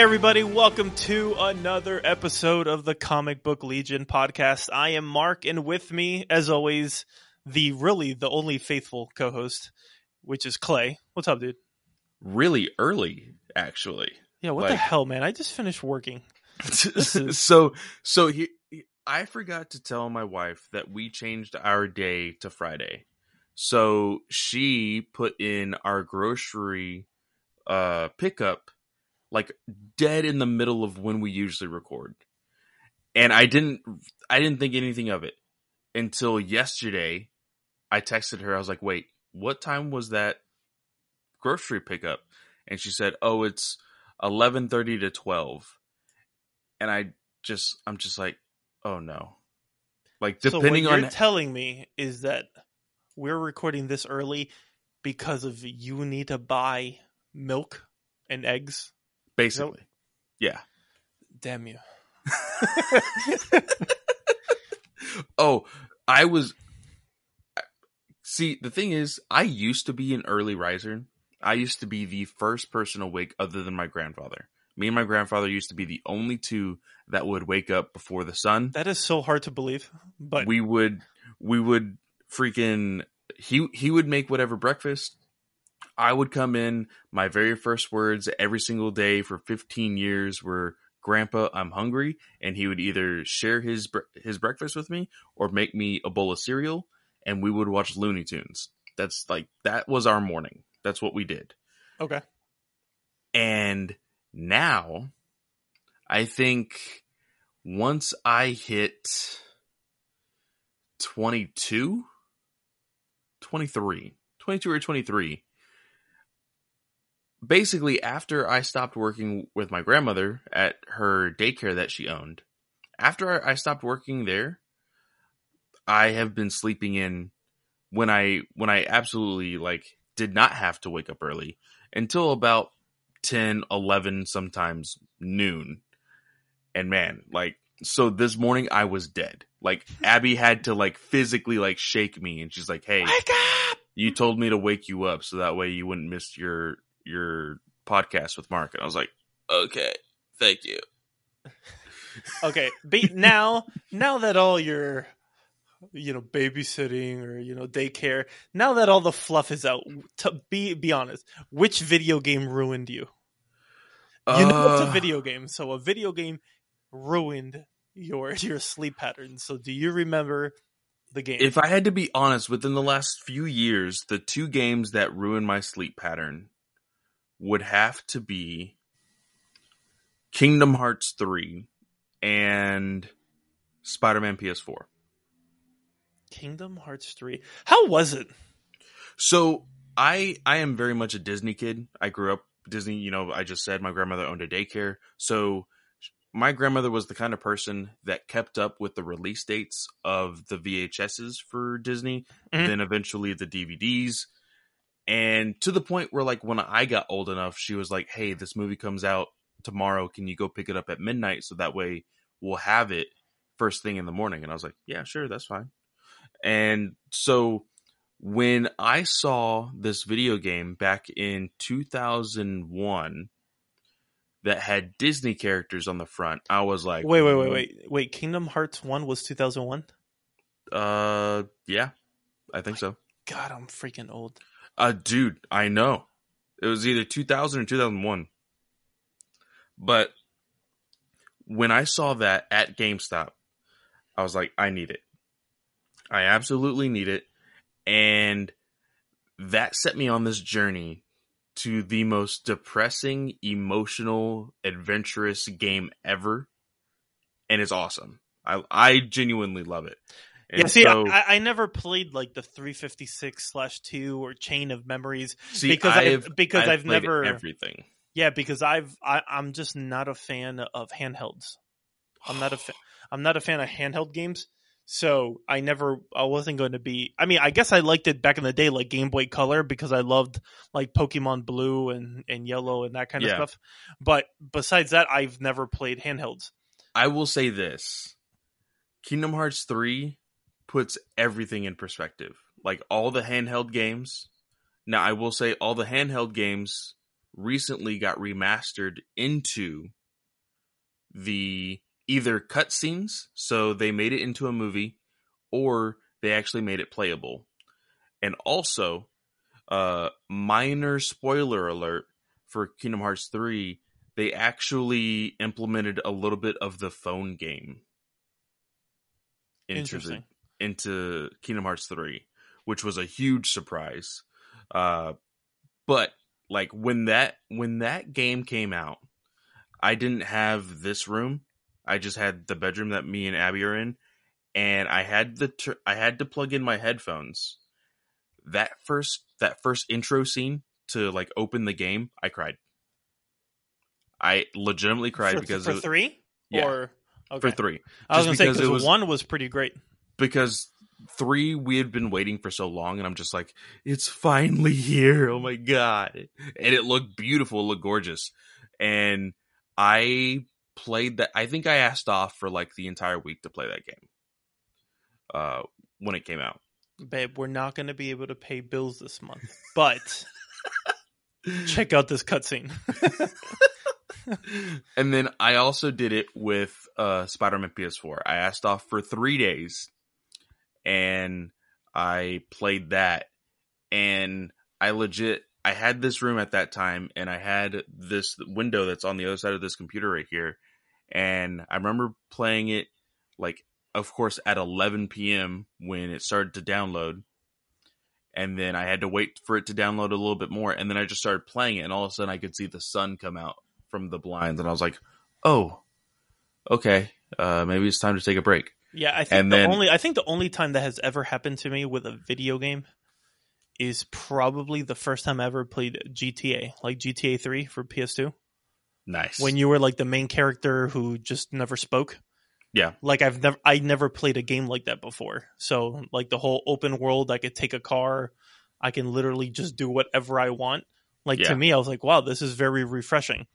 Hey everybody, welcome to another episode of the Comic Book Legion podcast. I am Mark and with me, as always, the really the only faithful co-host, which is Clay. What's up, dude? Really early, actually. Yeah, what the hell, man? I just finished working. is- so so he, I forgot to tell my wife that we changed our day to Friday. So she put in our grocery uh pickup like dead in the middle of when we usually record. And I didn't I didn't think anything of it until yesterday. I texted her. I was like, "Wait, what time was that grocery pickup?" And she said, "Oh, it's 11:30 to 12." And I just I'm just like, "Oh no." Like so what depending you're on telling me is that we're recording this early because of you need to buy milk and eggs. Basically. Yeah. Damn you. Oh, I was. See, the thing is, I used to be an early riser. I used to be the first person awake other than my grandfather. Me and my grandfather used to be the only two that would wake up before the sun. That is so hard to believe, but we would we would freaking he he would make whatever breakfast. I would come in. My very first words every single day for 15 years were "Grandpa, I'm hungry," and he would either share his his breakfast with me or make me a bowl of cereal, and we would watch Looney Tunes. That's like that was our morning. That's what we did. okay. And now, I think once I hit 22, 23, 22 or 23, basically after I stopped working with my grandmother at her daycare that she owned, after I stopped working there, I have been sleeping in when I when I absolutely like did not have to wake up early until about 10, 11, sometimes noon. And man, like, so this morning I was dead. Like, Abby had to like physically like shake me and she's like, Hey, Wake up! you told me to wake you up so that way you wouldn't miss your, your podcast with Mark. And I was like, okay, thank you. Okay, be, now now that all your you know babysitting or you know daycare, now that all the fluff is out, to be be honest, which video game ruined you? You know it's a Uh, video game, so a video game ruined your your sleep pattern. So do you remember the game? If I had to be honest, within the last few years, the two games that ruined my sleep pattern would have to be Kingdom Hearts 3 and Spider Man PS4. Kingdom Hearts 3. How was it? So I I am very much a Disney kid. I grew up Disney, you know, I just said my grandmother owned a daycare. So my grandmother was the kind of person that kept up with the release dates of the VHSs for Disney, Mhm. then eventually the DVDs. And to the point where like when I got old enough, she was like, "Hey, this movie comes out tomorrow. Can you go pick it up at midnight so that way we'll have it first thing in the morning?" And I was like, "Yeah, sure, that's fine." And so when I saw this video game back in 2001 that had Disney characters on the front, I was like, Wait, wait, wait, wait. Wait, Kingdom Hearts 1 was 2001? Uh, yeah, I think so. God, I'm freaking old. Uh, dude, I know. It was either 2000 or 2001. But when I saw that at GameStop, I was like, I need it. I absolutely need it. And that set me on this journey to the most depressing, emotional, adventurous game ever. And it's awesome. I I genuinely love it. And yeah, see, so, I, I never played like the 356 slash 2 or Chain of Memories. see, because I've- I've, because I've played never- everything. Yeah, because I've I, I'm just not a fan of handhelds. I'm not a fa- I'm not a fan of handheld games. So I never I wasn't going to be I mean I guess I liked it back in the day like Game Boy Color because I loved like Pokemon Blue and and Yellow and that kind of Yeah. stuff. But besides that I've never played handhelds. I will say this Kingdom Hearts 3 puts everything in perspective. Like all the handheld games. Now, I will say all the handheld games recently got remastered into the either cutscenes, so they made it into a movie, or they actually made it playable. And also, uh, minor spoiler alert for Kingdom Hearts 3, they actually implemented a little bit of the phone game into the, Interesting. Into Kingdom Hearts 3, which was a huge surprise. Uh, but like when that when that game came out, I didn't have this room. I just had the bedroom that me and Abby are in, and I had the tr- I had to plug in my headphones. That first that first intro scene to like open the game, I cried. I legitimately cried for, because for it- three Yeah. or okay. for three I was just gonna say because was- one was pretty great. Because three we had been waiting for so long and i'm just like it's finally here. Oh my god. And it looked beautiful. It looked gorgeous. And i played that i think i asked off for like the entire week to play that game uh when it came out. Babe, we're not going to be able to pay bills this month, but check out this cutscene. and then I also did it with uh, Spider-Man PS4. I asked off for three days, and I played that. And I legit, I had this room at that time, and I had this window that's on the other side of this computer right here. And I remember playing it, like, of course, at 11 p.m. when it started to download. And then I had to wait for it to download a little bit more. And then I just started playing it, and all of a sudden I could see the sun come out from the blinds, and I was like, "Oh, okay, uh, maybe it's time to take a break." Yeah, I think And the then- only I think the only time that has ever happened to me with a video game is probably the first time I ever played GTA, like GTA 3 for PS2, Nice. when you were like the main character who just never spoke. Yeah. Like I've never I never played a game like that before. So like the whole open world, I could take a car, I can literally just do whatever I want. Like Yeah. to me, I was like, wow, this is very refreshing.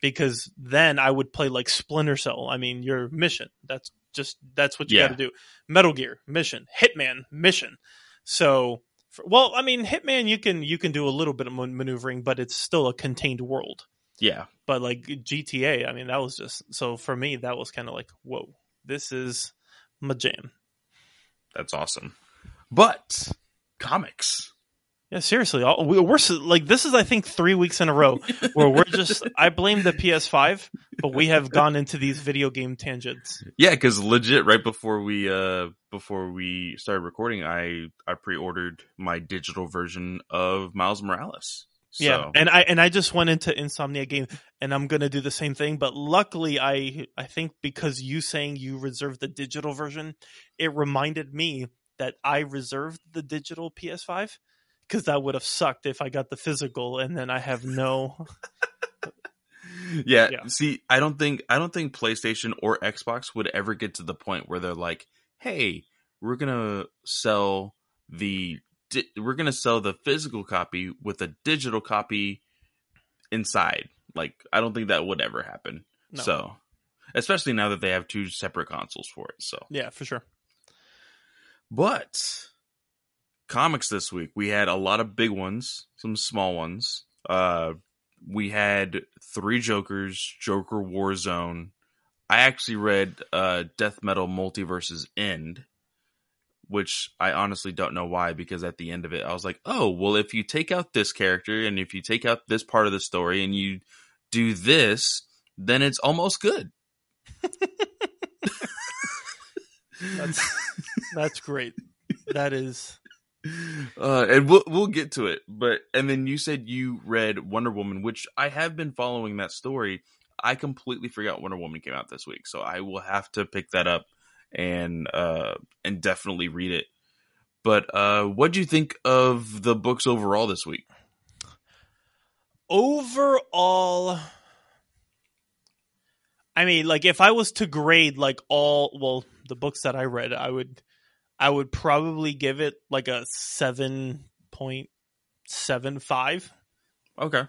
Because then I would play like Splinter Cell. I mean, your mission. That's just that's what you Yeah. got to do. Metal Gear mission, Hitman mission. So, for, well, I mean, Hitman you can you can do a little bit of man- maneuvering, but it's still a contained world. yeah, But like GTA, I mean, that was just so for me that was kind of like, whoa, this is my jam. that's awesome. But comics. Yeah, seriously, all, we, we're like this is I think three weeks in a row where we're just I blame the PS5, but we have gone into these video game tangents. Yeah, because legit, right before we uh before we started recording, I I pre-ordered my digital version of Miles Morales. So, Yeah, and I and I just went into Insomniac game, and I'm gonna do the same thing. But luckily, I I think because you saying you reserved the digital version, it reminded me that I reserved the digital PS5 because that would have sucked if I got the physical and then I have no. yeah, Yeah. See, I don't think I don't think PlayStation or Xbox would ever get to the point where they're like, "Hey, we're gonna sell the di- we're gonna sell the physical copy with a digital copy inside." Like, I don't think that would ever happen. No. So, especially now that they have two separate consoles for it. So, Yeah, for sure. but comics this week, we had a lot of big ones, some small ones. Uh, we had three Jokers, Joker Warzone. I actually read uh, Death Metal Multiverses End, which I honestly don't know why, because at the end of it, I was like, oh, well, if you take out this character and if you take out this part of the story and you do this, then it's almost good. That's that's great. That is uh, and we'll we'll get to it. But and then you said you read Wonder Woman, which I have been following that story. I completely forgot Wonder Woman came out this week, so I will have to pick that up and uh and definitely read it. But uh what do you think of the books overall this week? overall I mean, like if I was to grade like all well, the books that I read, I would I would probably give it like a 7.75. Okay.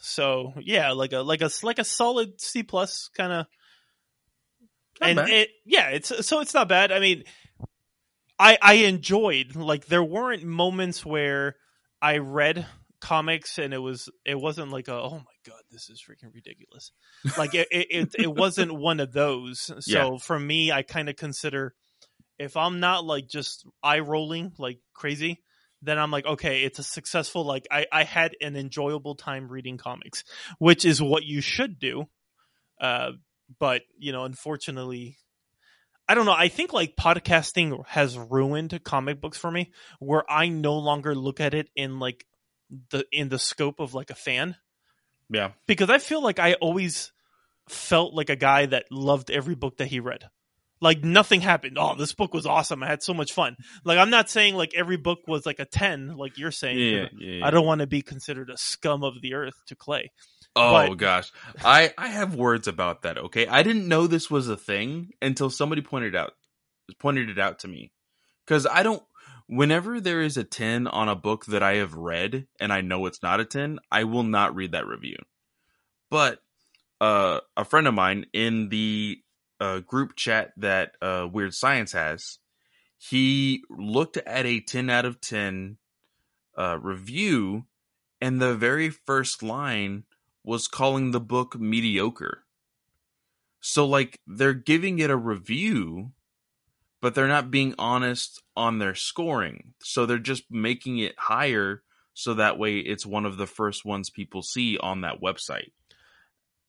So, yeah, like a like a like a solid C plus kind of and bad. it yeah, it's so it's not bad. I mean, I I enjoyed like there weren't moments where I read comics and it was it wasn't like a oh my god this is freaking ridiculous like it it, it, it wasn't one of those so Yeah. for me i kind of consider if i'm not like just eye rolling like crazy then i'm like okay it's a successful like i i had an enjoyable time reading comics which is what you should do uh but you know unfortunately I don't know. I think like podcasting has ruined comic books for me, where I no longer look at it in like the in the scope of like a fan Yeah. because I feel like I always felt like a guy that loved every book that he read. Like nothing happened. Oh, this book was awesome. I had so much fun. Like I'm not saying like every book was like a 10 like you're saying. Yeah. yeah, yeah. I don't want to be considered a scum of the earth to Clay. Oh But- gosh, I I have words about that. Okay, I didn't know this was a thing until somebody pointed out pointed it out to me. Because I don't. Whenever there is a ten on a book that I have read and I know it's not a ten, I will not read that review. But uh, a friend of mine in the uh, group chat that uh, Weird Science has, he looked at a ten out of ten uh, review, and the very first line was calling the book mediocre. So like they're giving it a review, but they're not being honest on their scoring. So they're just making it higher so that way it's one of the first ones people see on that website.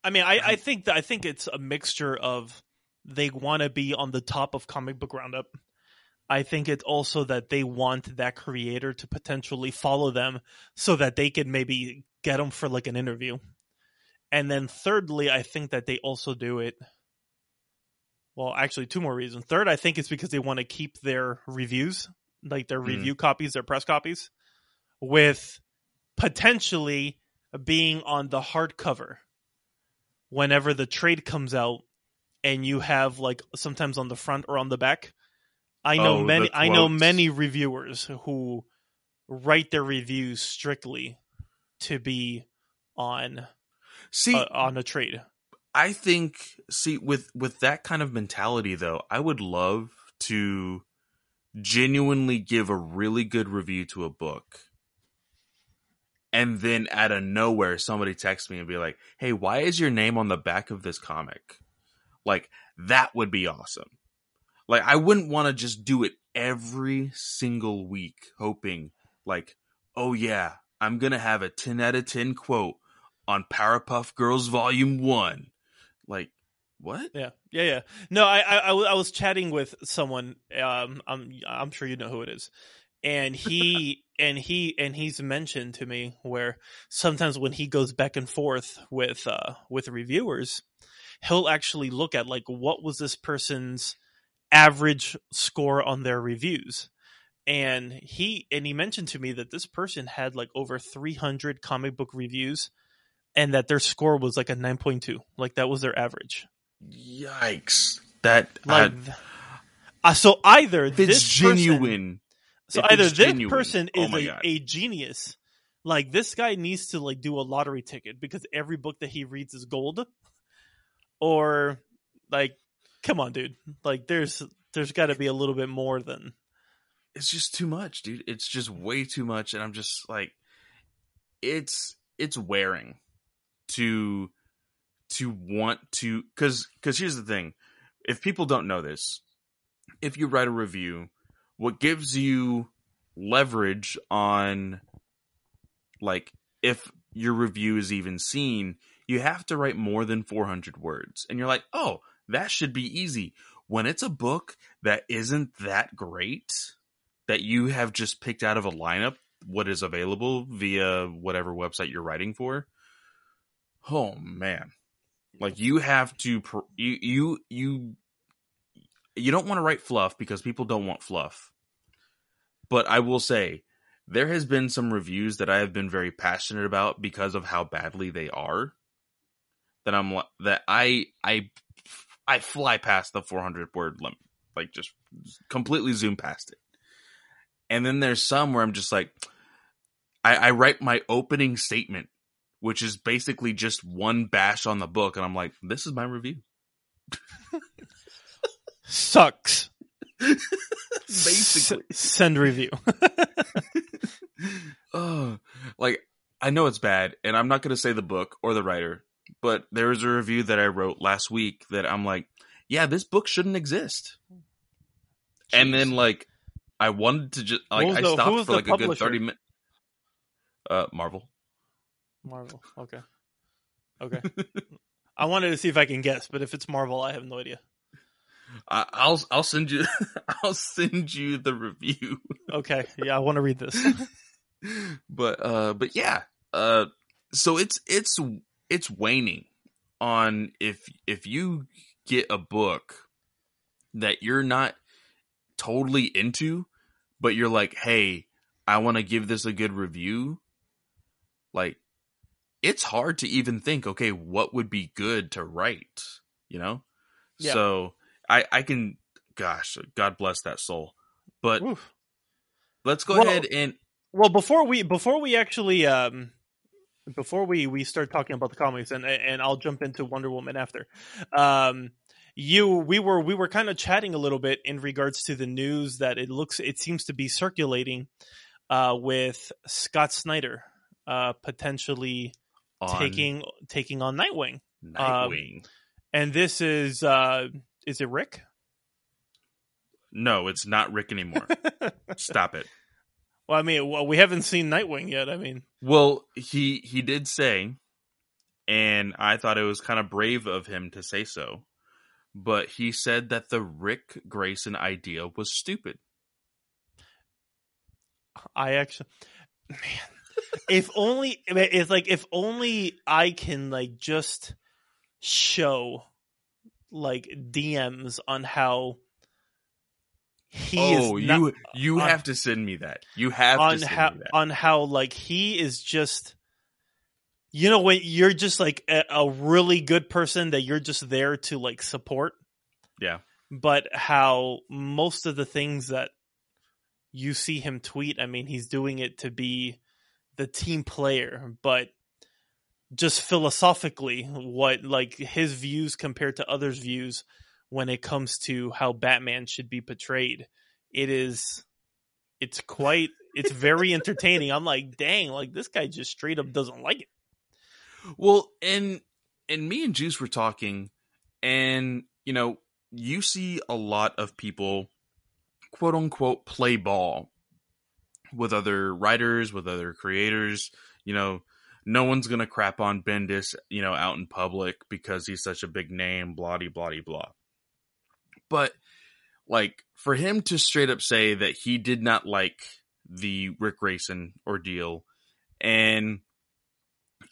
I mean, I, I think that I think it's a mixture of they want to be on the top of comic book roundup. I think it's also that they want that creator to potentially follow them so that they can maybe get them for like an interview. And then thirdly, I think that they also do it. Well, actually, two more reasons. Third, I think it's because they want to keep their reviews, like their Mm. review copies, their press copies, with potentially being on the hardcover whenever the trade comes out and you have like sometimes on the front or on the back. I know Oh, many I know many reviewers who write their reviews strictly to be on See, uh, on a trade. I think see with with that kind of mentality though, I would love to genuinely give a really good review to a book. And then out of nowhere somebody texts me and be like, "Hey, why is your name on the back of this comic?" Like that would be awesome. Like I wouldn't want to just do it every single week hoping like, "Oh yeah, I'm going to have a 10 out of 10 quote on Powerpuff Girls Volume 1." Like, what? Yeah, yeah, yeah. No, I, I, I was chatting with someone. Um, I'm, I'm sure you know who it is, and he, and he, and he's mentioned to me where sometimes when he goes back and forth with, uh, with reviewers, he'll actually look at like what was this person's average score on their reviews. And he and he mentioned to me that this person had like over 300 comic book reviews and that their score was like a 9.2 like that was their average Yikes. That like, uh, uh, so either it's this person- genuine. so if either this genuine, person oh is my a, a genius, like this guy needs to like do a lottery ticket because every book that he reads is gold, or like, come on, dude, like there's there's got to be a little bit more than it's just too much, dude. It's just way too much and I'm just like it's it's wearing to to want to cuz cuz here's the thing. If people don't know this, if you write a review, what gives you leverage on like if your review is even seen, you have to write more than 400 words. And you're like, "Oh, that should be easy." When it's a book that isn't that great, that you have just picked out of a lineup what is available via whatever website you're writing for oh man like you have to pr- you you you you don't want to write fluff because people don't want fluff but i will say there has been some reviews that i have been very passionate about because of how badly they are that i'm that i i i fly past the 400 word limit like just completely zoom past it and then there's some where I'm just like, I, I write my opening statement, which is basically just one bash on the book, and I'm like, this is my review. sucks. Basically. S- send review. oh, like I know it's bad, and I'm not going to say the book or the writer, but there was a review that I wrote last week that I'm like, yeah, this book shouldn't exist. And then like, I wanted to just like I the- stopped for like a good thirty minutes. Uh, Marvel. Marvel. Okay. Okay. I wanted to see if I can guess, but if it's Marvel, I have no idea. I, I'll I'll send you I'll send you the review. Okay. Yeah, I want to read this. but uh but yeah uh so it's it's it's waning on if if you get a book that you're not totally into but you're like hey i want to give this a good review like it's hard to even think okay what would be good to write you know Yeah. so i i can gosh god bless that soul but Oof. let's go Well, ahead and Well, before we before we actually um before we we start talking about the comics and and I'll jump into Wonder Woman after. Um you we were we were kind of chatting a little bit in regards to the news that it looks it seems to be circulating uh with Scott Snyder uh potentially on taking taking on Nightwing. Nightwing. And this is uh is it Ric? no, it's not Ric anymore. Stop it. Well, I mean, well, we haven't seen Nightwing yet. I mean, Well, he he did say, and I thought it was kind of brave of him to say so, but he said that the Ric Grayson idea was stupid. I actually, man, if only it's like if only I can like just show like DMs on how he oh, is you not, you on- have to send me that. You have on to send how me that. on how like he is just you know when you're just like a, a really good person that you're just there to like support yeah. but how most of the things that you see him tweet, I mean, he's doing it to be the team player, but just philosophically, what like his views compared to others' views when it comes to how Batman should be portrayed, it is, it's quite, it's very entertaining. I'm like, dang, like this guy just straight up doesn't like it. Well, and and me and Juice were talking, and you know, you see a lot of people, quote unquote, play ball with other writers, with other creators. You know, no one's gonna crap on Bendis, you know, out in public because he's such a big name, blah de blah blah. But like for him to straight up say that he did not like the Ric Grayson ordeal, and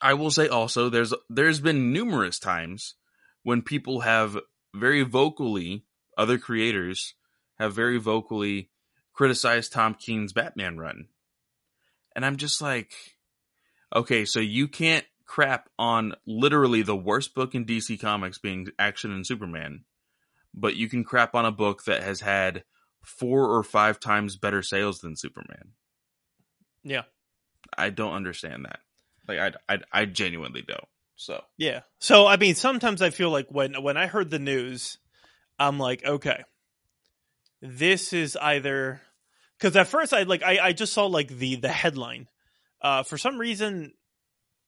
I will say also there's there's been numerous times when people have very vocally other creators have very vocally criticized Tom King's Batman run. And I'm just like okay, so you can't crap on literally the worst book in DC Comics being Action and Superman, but you can crap on a book that has had four or five times better sales than Superman. Yeah. I don't understand that. Like I, I, I genuinely don't. So Yeah. So I mean, sometimes I feel like when when I heard the news, I'm like, okay, this is either because at first I like I, I just saw like the the headline. Uh, for some reason,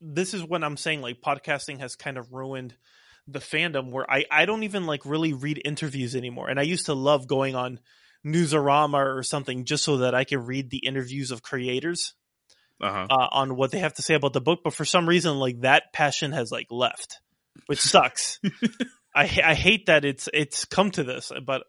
this is when I'm saying like podcasting has kind of ruined the fandom where I I don't even like really read interviews anymore, and I used to love going on Newsarama or something just so that I could read the interviews of creators uh-huh. uh, on what they have to say about the book, but for some reason, like that passion has like left, which sucks. I I hate that it's it's come to this, but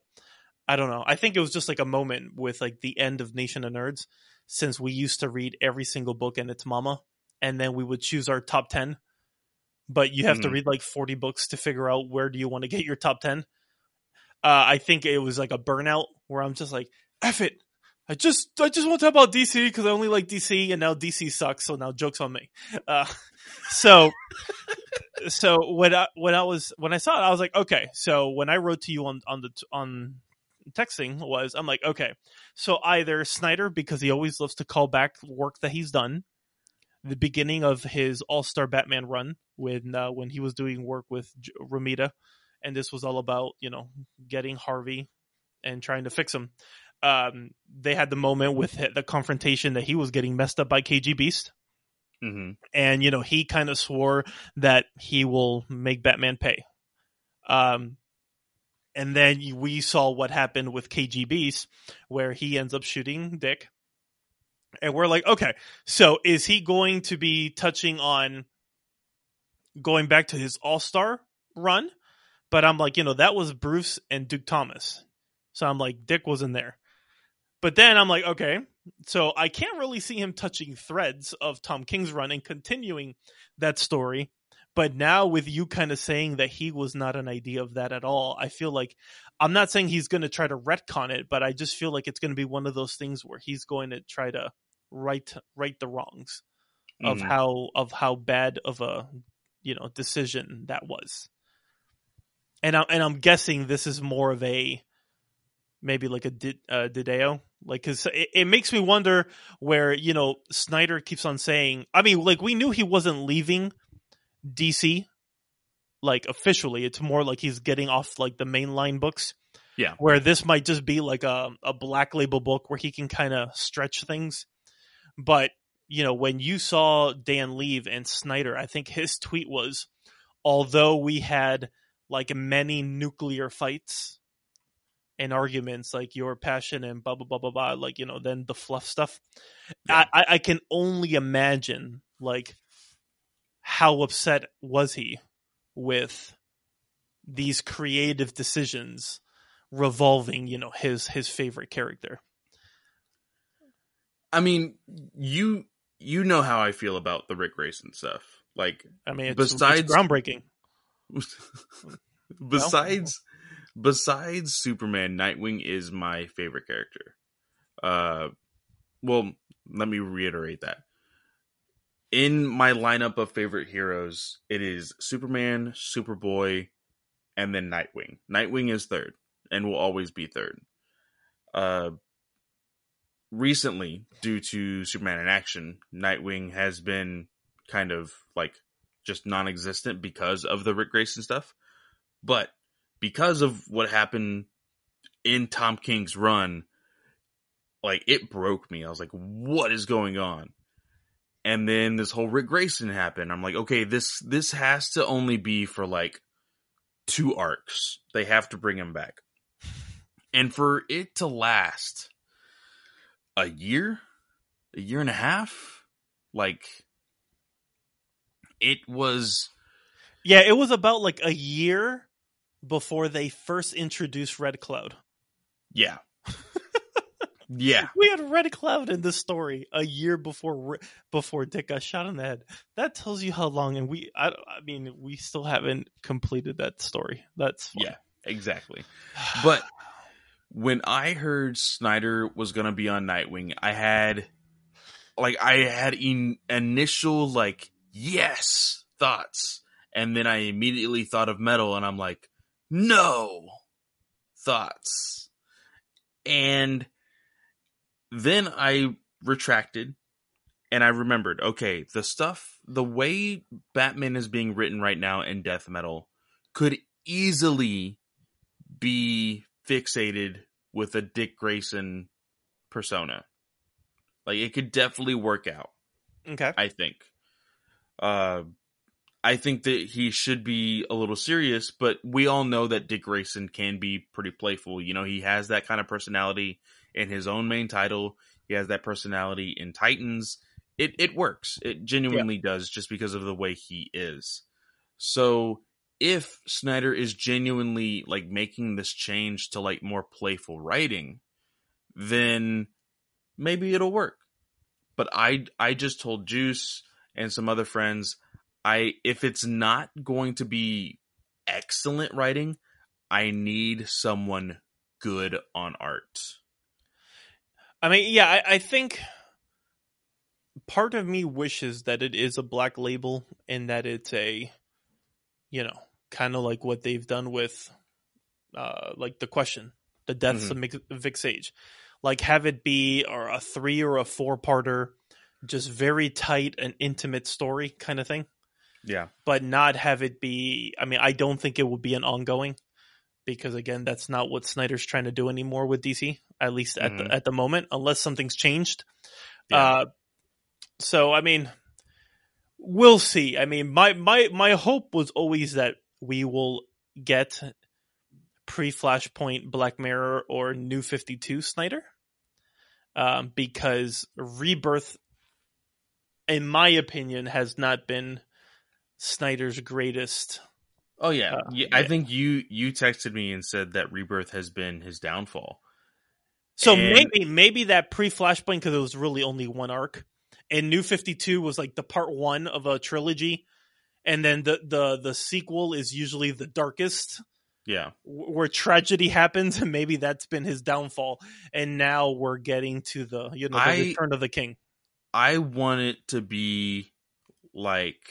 I don't know. I think it was just like a moment with like the end of Nation of Nerds, since we used to read every single book and its mama, and then we would choose our top ten. But you have to Mhm. read like forty books to figure out where do you want to get your top ten. Uh, I think it was like a burnout where I'm just like, F it. I just I just want to talk about DC because I only like DC and now DC sucks, so now jokes on me. Uh, so so when I when I was when I saw it, I was like, okay. So when I wrote to you on on the on texting was I'm like, okay. So either Snyder because he always loves to call back work that he's done, the beginning of his All Star Batman run when uh, when he was doing work with J- Romita, and this was all about you know getting Harvey and trying to fix him. Um, they had the moment with the confrontation that he was getting messed up by KGBeast. hmm and you know he kind of swore that he will make Batman pay. Um, and then we saw what happened with KGBeast, where he ends up shooting Dick, and we're like, okay, so is he going to be touching on going back to his All Star run? But I'm like, you know, that was Bruce and Duke Thomas, so I'm like, Dick wasn't there. But then I'm like, okay, so I can't really see him touching threads of Tom King's run and continuing that story. But now with you kind of saying that he was not an idea of that at all, I feel like I'm not saying he's going to try to retcon it, but I just feel like it's going to be one of those things where he's going to try to right right the wrongs of Mhm. how of how bad of a you know decision that was. And I and I'm guessing this is more of a maybe like a Did, uh, DiDio, like because it, it makes me wonder where you know Snyder keeps on saying. I mean, like we knew he wasn't leaving DC, like officially. It's more like he's getting off like the mainline books. Yeah. where this might just be like a a black label book where he can kind of stretch things, but you know when you saw Dan leave and Snyder, I think his tweet was, although we had like many nuclear fights and arguments like your passion and blah blah blah blah blah like you know then the fluff stuff Yeah. I, I i can only imagine like how upset was he with these creative decisions revolving you know his his favorite character I mean, you you know how I feel about the Ric Grayson stuff. Like, i mean it's, Besides- it's groundbreaking besides besides Superman, Nightwing is my favorite character. Uh, well, let me reiterate that. In my lineup of favorite heroes, it is Superman, Superboy, and then Nightwing. Nightwing is third and will always be third. Uh, recently, due to Superman in action, Nightwing has been kind of like just non-existent because of the Ric Grayson stuff. But because of what happened in Tom King's run, like it broke me. I was like, what is going on? And then this whole Ric Grayson happened. I'm like, okay, this this has to only be for like two arcs. They have to bring him back. And for it to last a year, a year and a half, like it was yeah it was about like a year before they first introduced red cloud yeah. yeah. we had red cloud in this story a year before before dick got shot in the head that tells you how long and we i, I mean we still haven't completed that story that's fine. Yeah, exactly. But when I heard Snyder was gonna be on Nightwing, I had like I had in, initial like yes thoughts, and then I immediately thought of metal, and I'm like no thoughts, and then I retracted. And I remembered, okay, the stuff, the way Batman is being written right now in death metal could easily be fixated with a Dick Grayson persona. Like it could definitely work out, okay I think. Uh I think that he should be a little serious, but we all know that Dick Grayson can be pretty playful. You know, he has that kind of personality in his own main title. He has that personality in Titans. It it works. It genuinely does just because of the way he is. So if Snyder is genuinely like making this change to like more playful writing, then maybe it'll work. But I I just told Juice and some other friends I if it's not going to be excellent writing, I need someone good on art. I mean, yeah, I, I think part of me wishes that it is a black label and that it's a, you know, kind of like what they've done with, uh, like the question, the deaths of Mick- Vic Sage, like have it be or a three or a four parter, just very tight and intimate story kind of thing, Yeah. but not have it be. I mean, I don't think it would be an ongoing. Because again, that's not what Snyder's trying to do anymore with DC, at least at Mhm. the at the moment, unless something's changed. Yeah. Uh, so I mean, we'll see. I mean, my my my hope was always that we will get pre Flashpoint Black Mirror or New Fifty Two Snyder, um, because Rebirth, in my opinion, has not been Snyder's greatest. Oh yeah, Uh, yeah, I think you you texted me and said that Rebirth has been his downfall. So And- maybe maybe that pre Flashpoint because it was really only one arc, and New Fifty Two was like the part one of a trilogy, and then the the the sequel is usually the darkest. Yeah, where tragedy happens and maybe that's been his downfall and now we're getting to the you know the I- return of the king I want it to be like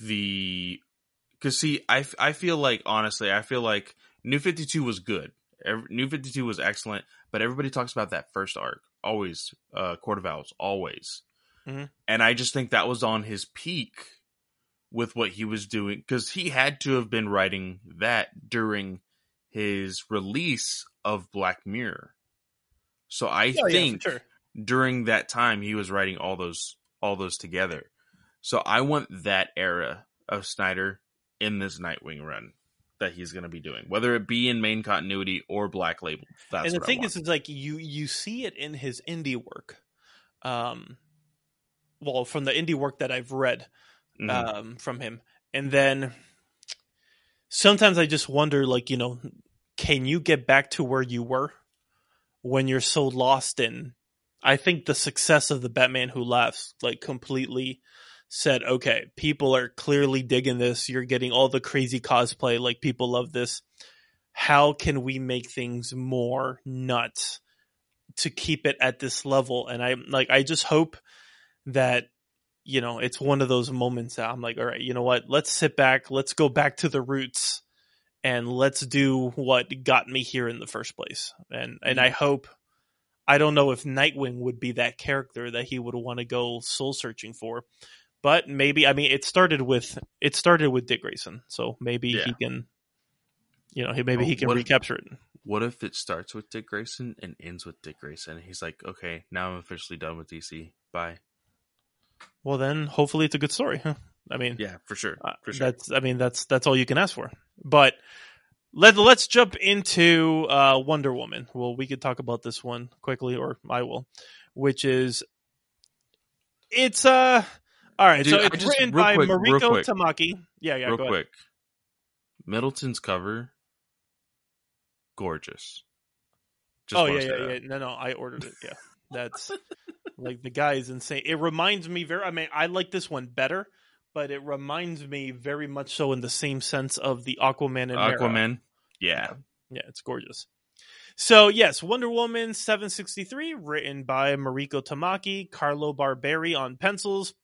the because see, I, I feel like honestly, I feel like New Fifty Two was good. Ev- New Fifty Two was excellent, but everybody talks about that first arc always. Uh, Court of Owls always, Mhm. and I just think that was on his peak with what he was doing because he had to have been writing that during his release of Black Mirror. So I Oh, think sure during that time he was writing all those all those together. So I want that era of Snyder in this Nightwing run that he's going to be doing, whether it be in main continuity or Black Label. That's and the I thing is is like you you see it in his indie work um well from the indie work that i've read Mhm. um from him and then sometimes i just wonder like you know can you get back to where you were when you're so lost in i think the success of the batman who laughs like completely said okay people are clearly digging this. You're getting all the crazy cosplay like people love this. How can we make things more nuts to keep it at this level? And I'm like i just hope that you know it's one of those moments that i'm like all right you know what? Let's sit back. Let's go back to the roots and let's do what got me here in the first place. And and i hope i don't know if nightwing would be that character that he would want to go soul searching for but maybe i mean it started with it started with dick grayson so maybe Yeah. he can you know maybe Oh, he can recapture it What if it starts with Dick Grayson and ends with Dick Grayson? He's like, okay, now I'm officially done with DC. Bye. well then hopefully it's a good story huh? i mean Yeah, for sure. Uh, For sure. That's I mean that's that's all you can ask for. But let let's jump into uh, Wonder Woman. Well, we could talk about this one quickly, or I will, which is it's uh all right. Dude, so it's just- written by quick, Mariko. Tamaki. Yeah, yeah. Real go ahead. quick. Middleton's cover, gorgeous. Just oh yeah, yeah, yeah. No, no, I ordered it. Yeah, that's like the guy is insane. It reminds me very. I mean, I like this one better, but it reminds me very much so in the same sense of the Aquaman and. Aquaman. Yeah. Yeah, it's gorgeous. So yes, Wonder Woman 763, written by Mariko Tamaki, Carlo Barberi on pencils.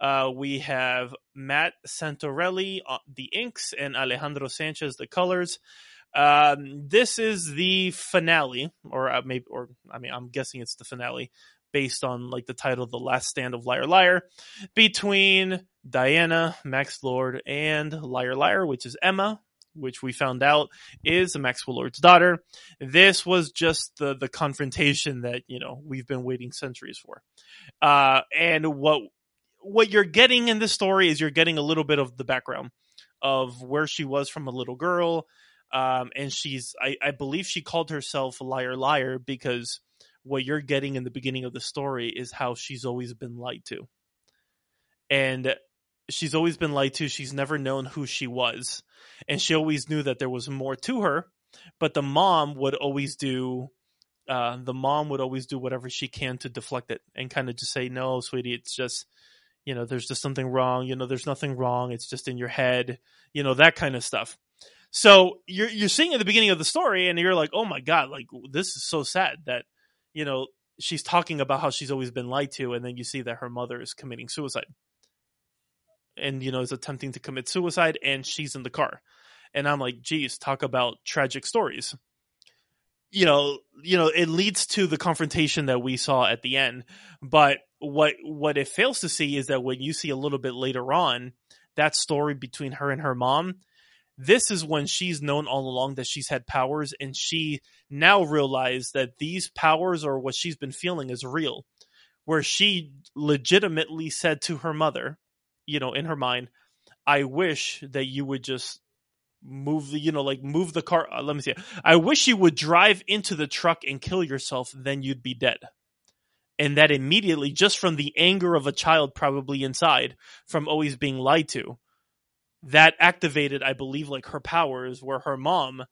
Uh, we have Matt Santorelli on the inks and Alejandro Sanchez the colors. Um, this is the finale, or uh, maybe, or I mean, I'm guessing it's the finale, based on like the title, "The Last Stand of Liar Liar," between Diana, Max Lord, and Liar Liar, which is Emma, which we found out is Maxwell Lord's daughter. This was just the the confrontation that you know we've been waiting centuries for. Uh, and what what you're getting in this story is you're getting a little bit of the background of where she was from a little girl. Um, and she's I, I believe she called herself liar liar because what you're getting in the beginning of the story is how she's always been lied to. And she's always been lied to. She's never known who she was and she always knew that there was more to her but the mom would always do uh, the mom would always do whatever she can to deflect it and kind of just say no sweetie it's just you know there's just something wrong you know there's nothing wrong it's just in your head you know that kind of stuff. So you're you're seeing at the beginning of the story and you're like oh my god like this is so sad that you know she's talking about how she's always been lied to and then you see that her mother is committing suicide. And you know is attempting to commit suicide and she's in the car. And i'm like geez talk about tragic stories you know you know it leads to the confrontation that we saw at the end. But what what it fails to see is that when you see a little bit later on that story between her and her mom this is when she's known all along that she's had powers and she now realized that these powers or what she's been feeling is real. Where she legitimately said to her mother, you know, in her mind, I wish that you would just move the, you know, like move the car. Uh, let me see. I wish you would drive into the truck and kill yourself, then you'd be dead. And that immediately, just from the anger of a child probably inside, from always being lied to, that activated, I believe, like her powers where her mom,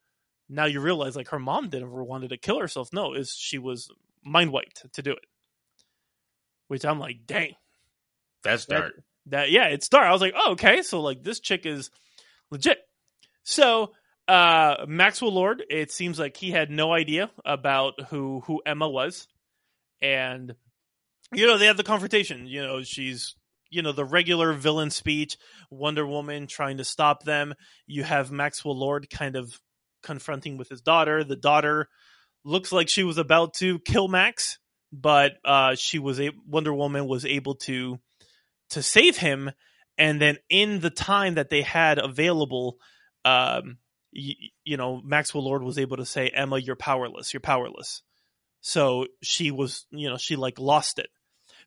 now you realize like her mom didn't ever wanted to kill herself. No, is she was mind wiped to do it. Which I'm like, dang. That's dark. That, that yeah, it's dark. I was like, oh, okay, so like this chick is legit. So uh Maxwell Lord, it seems like he had no idea about who who Emma was. And you know, they have the confrontation. You know, she's you know the regular villain speech wonder woman trying to stop them you have maxwell lord kind of confronting with his daughter the daughter looks like she was about to kill max but uh she was a wonder woman was able to to save him and then in the time that they had available um you, you know maxwell lord was able to say emma you're powerless you're powerless so she was you know she like lost it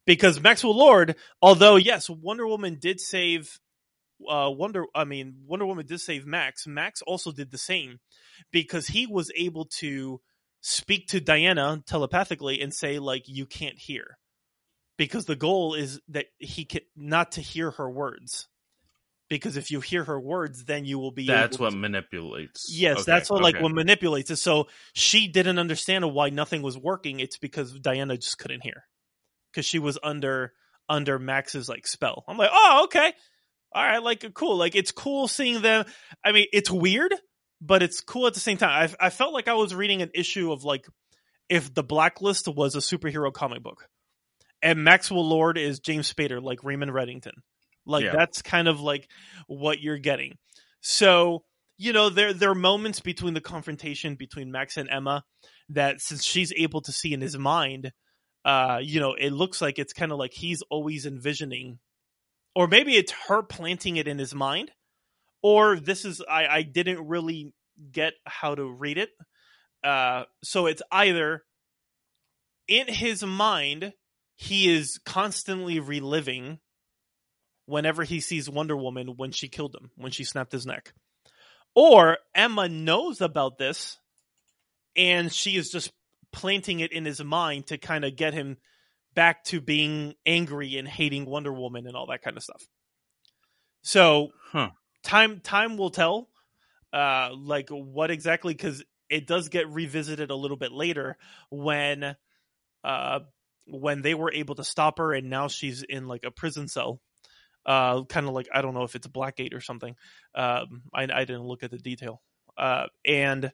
because Maxwell Lord, although yes, Wonder Woman did save uh Wonder I mean Wonder Woman did save Max. Max also did the same because he was able to speak to Diana telepathically and say like you can't hear. Because the goal is that he can not to hear her words. Because if you hear her words, then you will be. That's what to, manipulates. Yes, okay, that's what okay. like what manipulates it. So she didn't understand why nothing was working. It's because Diana just couldn't hear because she was under under Max's like spell. I'm like, oh, okay, all right, like cool. Like it's cool seeing them. I mean, it's weird, but it's cool at the same time. I I felt like I was reading an issue of like if the Blacklist was a superhero comic book, and Maxwell Lord is James Spader, like Raymond Reddington. Like Yeah. that's kind of like what you're getting. So you know there there are moments between the confrontation between Max and Emma that since she's able to see in his mind uh you know it looks like it's kind of like he's always envisioning or maybe it's her planting it in his mind or this is i i didn't really get how to read it uh so it's either in his mind he is constantly reliving whenever he sees wonder woman when she killed him when she snapped his neck or emma knows about this and she is just planting it in his mind to kind of get him back to being angry and hating Wonder Woman and all that kind of stuff. So Huh. time time will tell, uh, like what exactly because it does get revisited a little bit later when, uh, when they were able to stop her and now she's in like a prison cell. Uh, kind of like I don't know if it's Blackgate or something. Um, I, I didn't look at the detail. Uh, and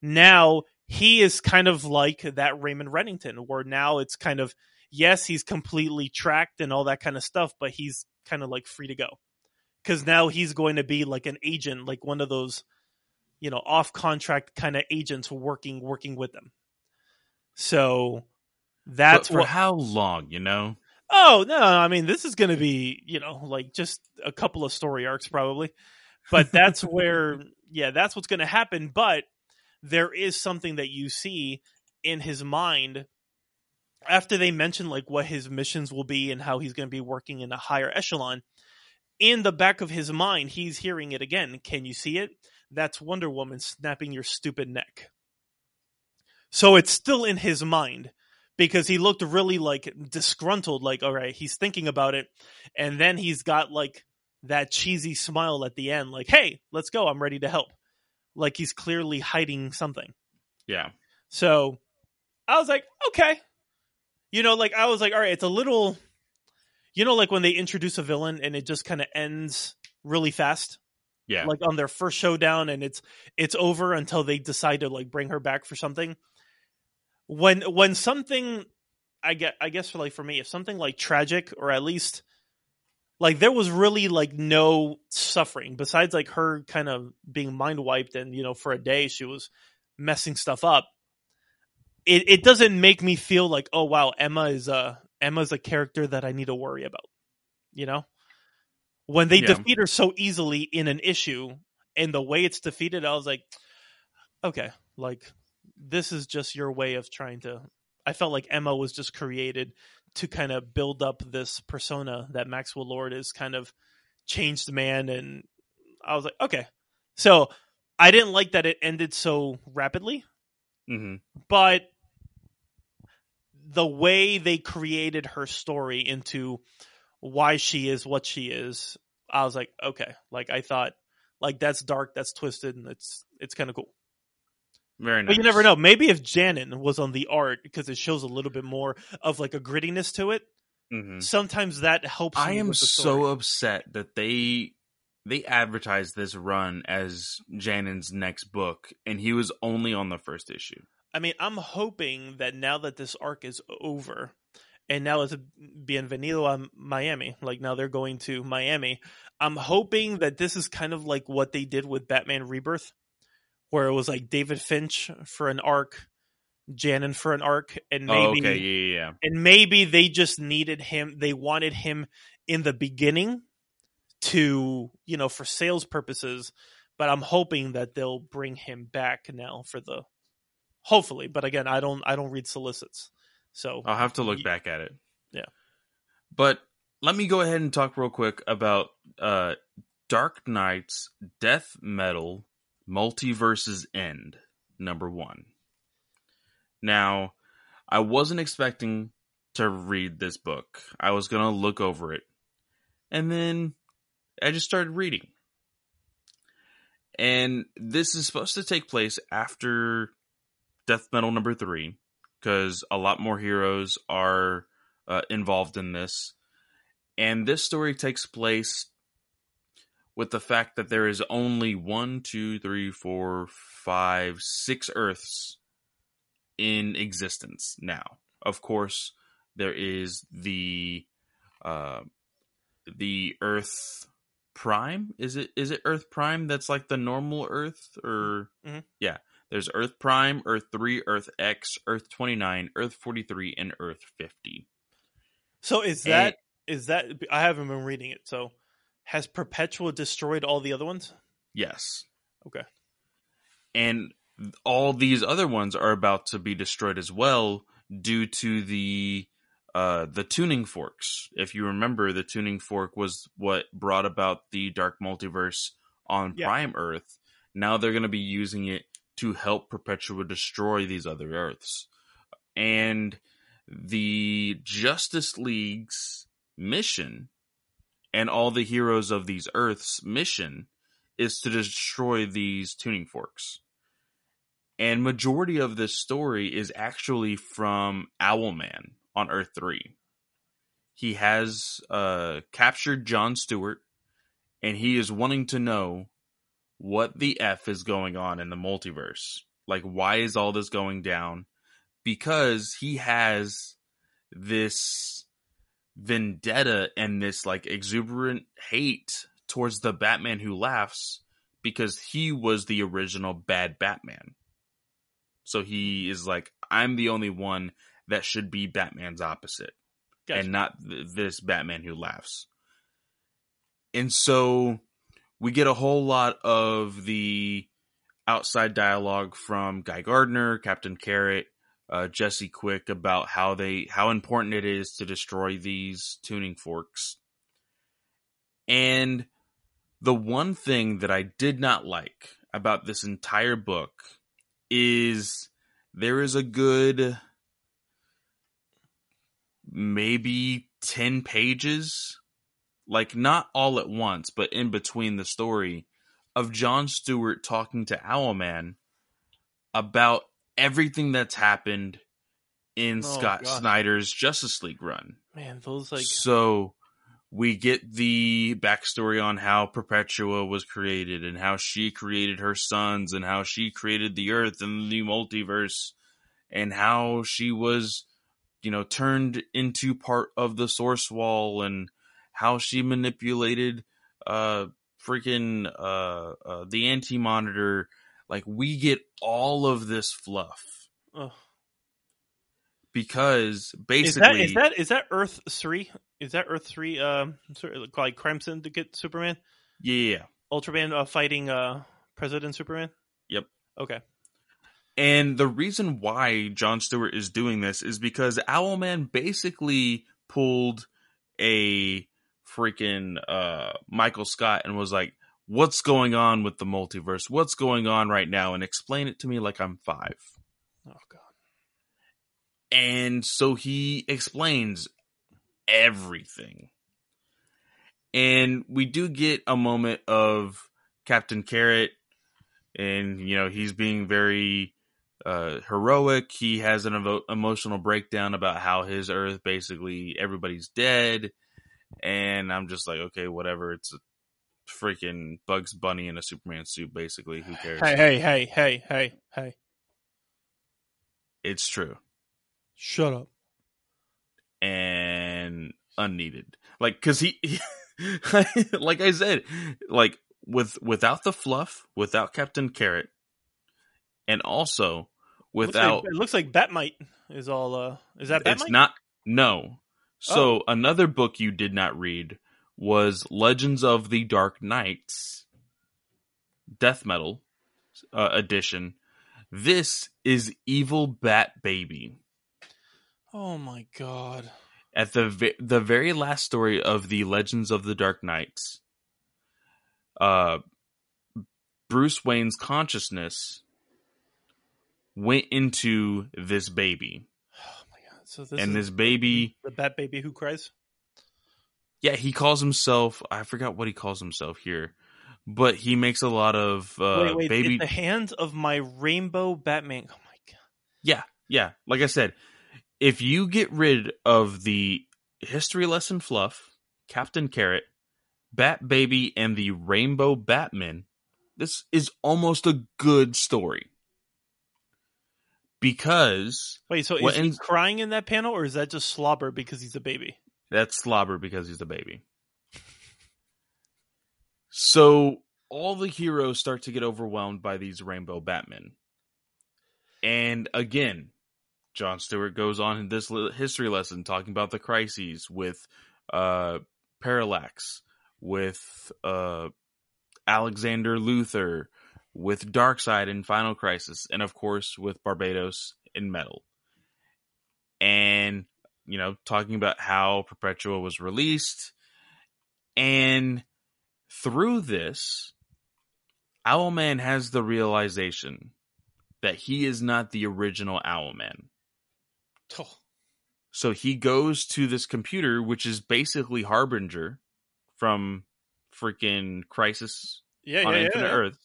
now he is kind of like that Raymond Reddington, where now it's kind of yes, he's completely tracked and all that kind of stuff, but he's kind of like free to go because now he's going to be like an agent, like one of those, you know, off contract kind of agents working working with them. So that's but for what. how long? You know, Oh no, I mean this is going to be you know like just a couple of story arcs probably, but that's where yeah that's what's going to happen. But there is something that you see in his mind after they mention like what his missions will be and how he's going to be working in a higher echelon. In the back of his mind, he's hearing it again. Can you see it? That's Wonder Woman snapping your stupid neck. So it's still in his mind because he looked really like disgruntled like all right he's thinking about it. And then he's got like that cheesy smile at the end like hey let's go. I'm ready to help. Like he's clearly hiding something. Yeah, so i was like okay. You know like i was like all right it's a little you know like when they introduce a villain and it just kind of ends really fast? Yeah, like on their first showdown and it's it's over until they decide to like bring her back for something when when something i get i guess for like for me if something like tragic or at least like there was really like no suffering besides like her kind of being mind wiped and you know for a day she was messing stuff up it it doesn't make me feel like oh wow emma is a emma's a character that i need to worry about you know when they Yeah. defeat her so easily in an issue and the way it's defeated i was like okay like this is just your way of trying to i felt like emma was just created to kind of build up this persona that Maxwell Lord is kind of changed man and I was like, okay. So I didn't like that it ended so rapidly, hmm but the way they created her story into why she is what she is, I was like, okay. Like I thought like that's dark, that's twisted, and it's it's kind of cool. Very nice. But you never know. Maybe if Janin was on the art because it shows a little bit more of like a grittiness to it, hmm sometimes that helps. I am so upset that they they advertised this run as Janin's next book, and he was only on the first issue. I mean, I'm hoping that now that this arc is over, and now it's a Bienvenido a Miami, like now they're going to Miami. I'm hoping that this is kind of like what they did with Batman Rebirth, where it was like David Finch for an arc, Janin for an arc, and maybe oh, okay, yeah, yeah, yeah. and maybe they just needed him they wanted him in the beginning to you know for sales purposes but i'm hoping that they'll bring him back now for the hopefully but again i don't i don't read solicits so I'll have to look back at it. Yeah. But let me go ahead and talk real quick about uh Dark Nights Death Metal Multiverses End, number one. Now, I wasn't expecting to read this book. I was gonna look over it. And then I just started reading. And this is supposed to take place after Death Metal number three because a lot more heroes are uh, involved in this. And this story takes place with the fact that there is only one, two, three, four, five, six Earths in existence now. Of course, there is the uh, the Earth Prime. Is it is it Earth Prime? That's like the normal Earth, or Mhm. yeah. There's Earth Prime, Earth 3, Earth X, Earth 29, Earth 43, and Earth 50. so is And- that is that i haven't been reading it so has perpetua destroyed all the other ones Yes. okay And all these other ones are about to be destroyed as well due to the uh the tuning forks. If you remember the tuning fork was what brought about the dark multiverse on Yeah. Prime Earth. Now they're going to be using it to help Perpetua destroy these other Earths. And the Justice League's mission and all the heroes of these Earths' mission is to destroy these tuning forks. And majority of this story is actually from Owlman on Earth 3. He has uh, captured John Stewart and he is wanting to know what the F is going on in the multiverse. Like, why is all this going down? Because he has this vendetta and this like exuberant hate towards the Batman who laughs because he was the original bad Batman. So he is like, I'm the only one that should be Batman's opposite Gotcha. and not th- this Batman who laughs. And so we get a whole lot of the outside dialogue from Guy Gardner, Captain Carrot, uh, Jesse Quick about how they how important it is to destroy these tuning forks. And the one thing that I did not like about this entire book is there is a good maybe 10 pages like not all at once but in between the story of John Stewart talking to Owlman about everything that's happened in Oh, Scott gosh. Snyder's Justice League run. man those like so we get the backstory on how Perpetua was created and how she created her sons and how she created the earth and the multiverse and how she was, you know, turned into part of the source wall and how she manipulated uh freaking uh, uh the anti monitor like we get all of this fluff. Because is basically that is that is that earth 3 is that earth 3 um sort of like crime syndicate superman? Yeah, yeah, yeah. ultraman uh, fighting uh president superman? Yep. okay. And the reason why John Stewart is doing this is because Owlman basically pulled a freaking uh, Michael Scott and was like, "What's going on with the multiverse? What's going on right now?" And explain it to me like I'm five. Oh god. And so he explains everything. And we do get a moment of Captain Carrot, and you know he's being very uh, heroic. He has an evo- emotional breakdown about how his Earth basically everybody's dead, and I'm just like, okay, whatever. It's a freaking Bugs Bunny in a Superman suit, basically. Who cares? Hey, hey, hey, hey, hey, hey. It's true Shut up. and unneeded. Like, cause he, like I said, like with without the fluff, without Captain Carrot, and also without looks like, it looks like Bat-Mite is all. uh Is that Bat-Mite? it's not no. So another book you did not read was Legends of the Dark Knights, Death Metal uh, edition. This is Evil Bat Baby. Oh my god. at the the very last story of the Legends of the Dark Knights, uh, Bruce Wayne's consciousness went into this baby, Oh my god. So this and is this baby, the Bat Baby who cries. Yeah, he calls himself. I forgot what he calls himself here, but he makes a lot of uh, wait, wait. baby. In the hands of my rainbow Batman. Oh my god. Yeah, yeah. Like I said, if you get rid of the history lesson fluff, Captain Carrot, Bat Baby, and the Rainbow Batman, this is almost a good story. Because Wait, so is he crying in that panel, or is that just slobber because he's a baby? That's slobber because he's a baby. So all the heroes start to get overwhelmed by these Rainbow Batmen. And again, John Stewart goes on in this history lesson talking about the crises with uh, Parallax, with uh, Alexander Luthor, with Darkseid in Final Crisis, and of course with Barbatos in Metal. And, you know, talking about how Perpetua was released. And through this, Owlman has the realization that he is not the original Owlman. Oh, So he goes to this computer, which is basically Harbinger from freaking Crisis yeah, on yeah, Infinite yeah. Earth.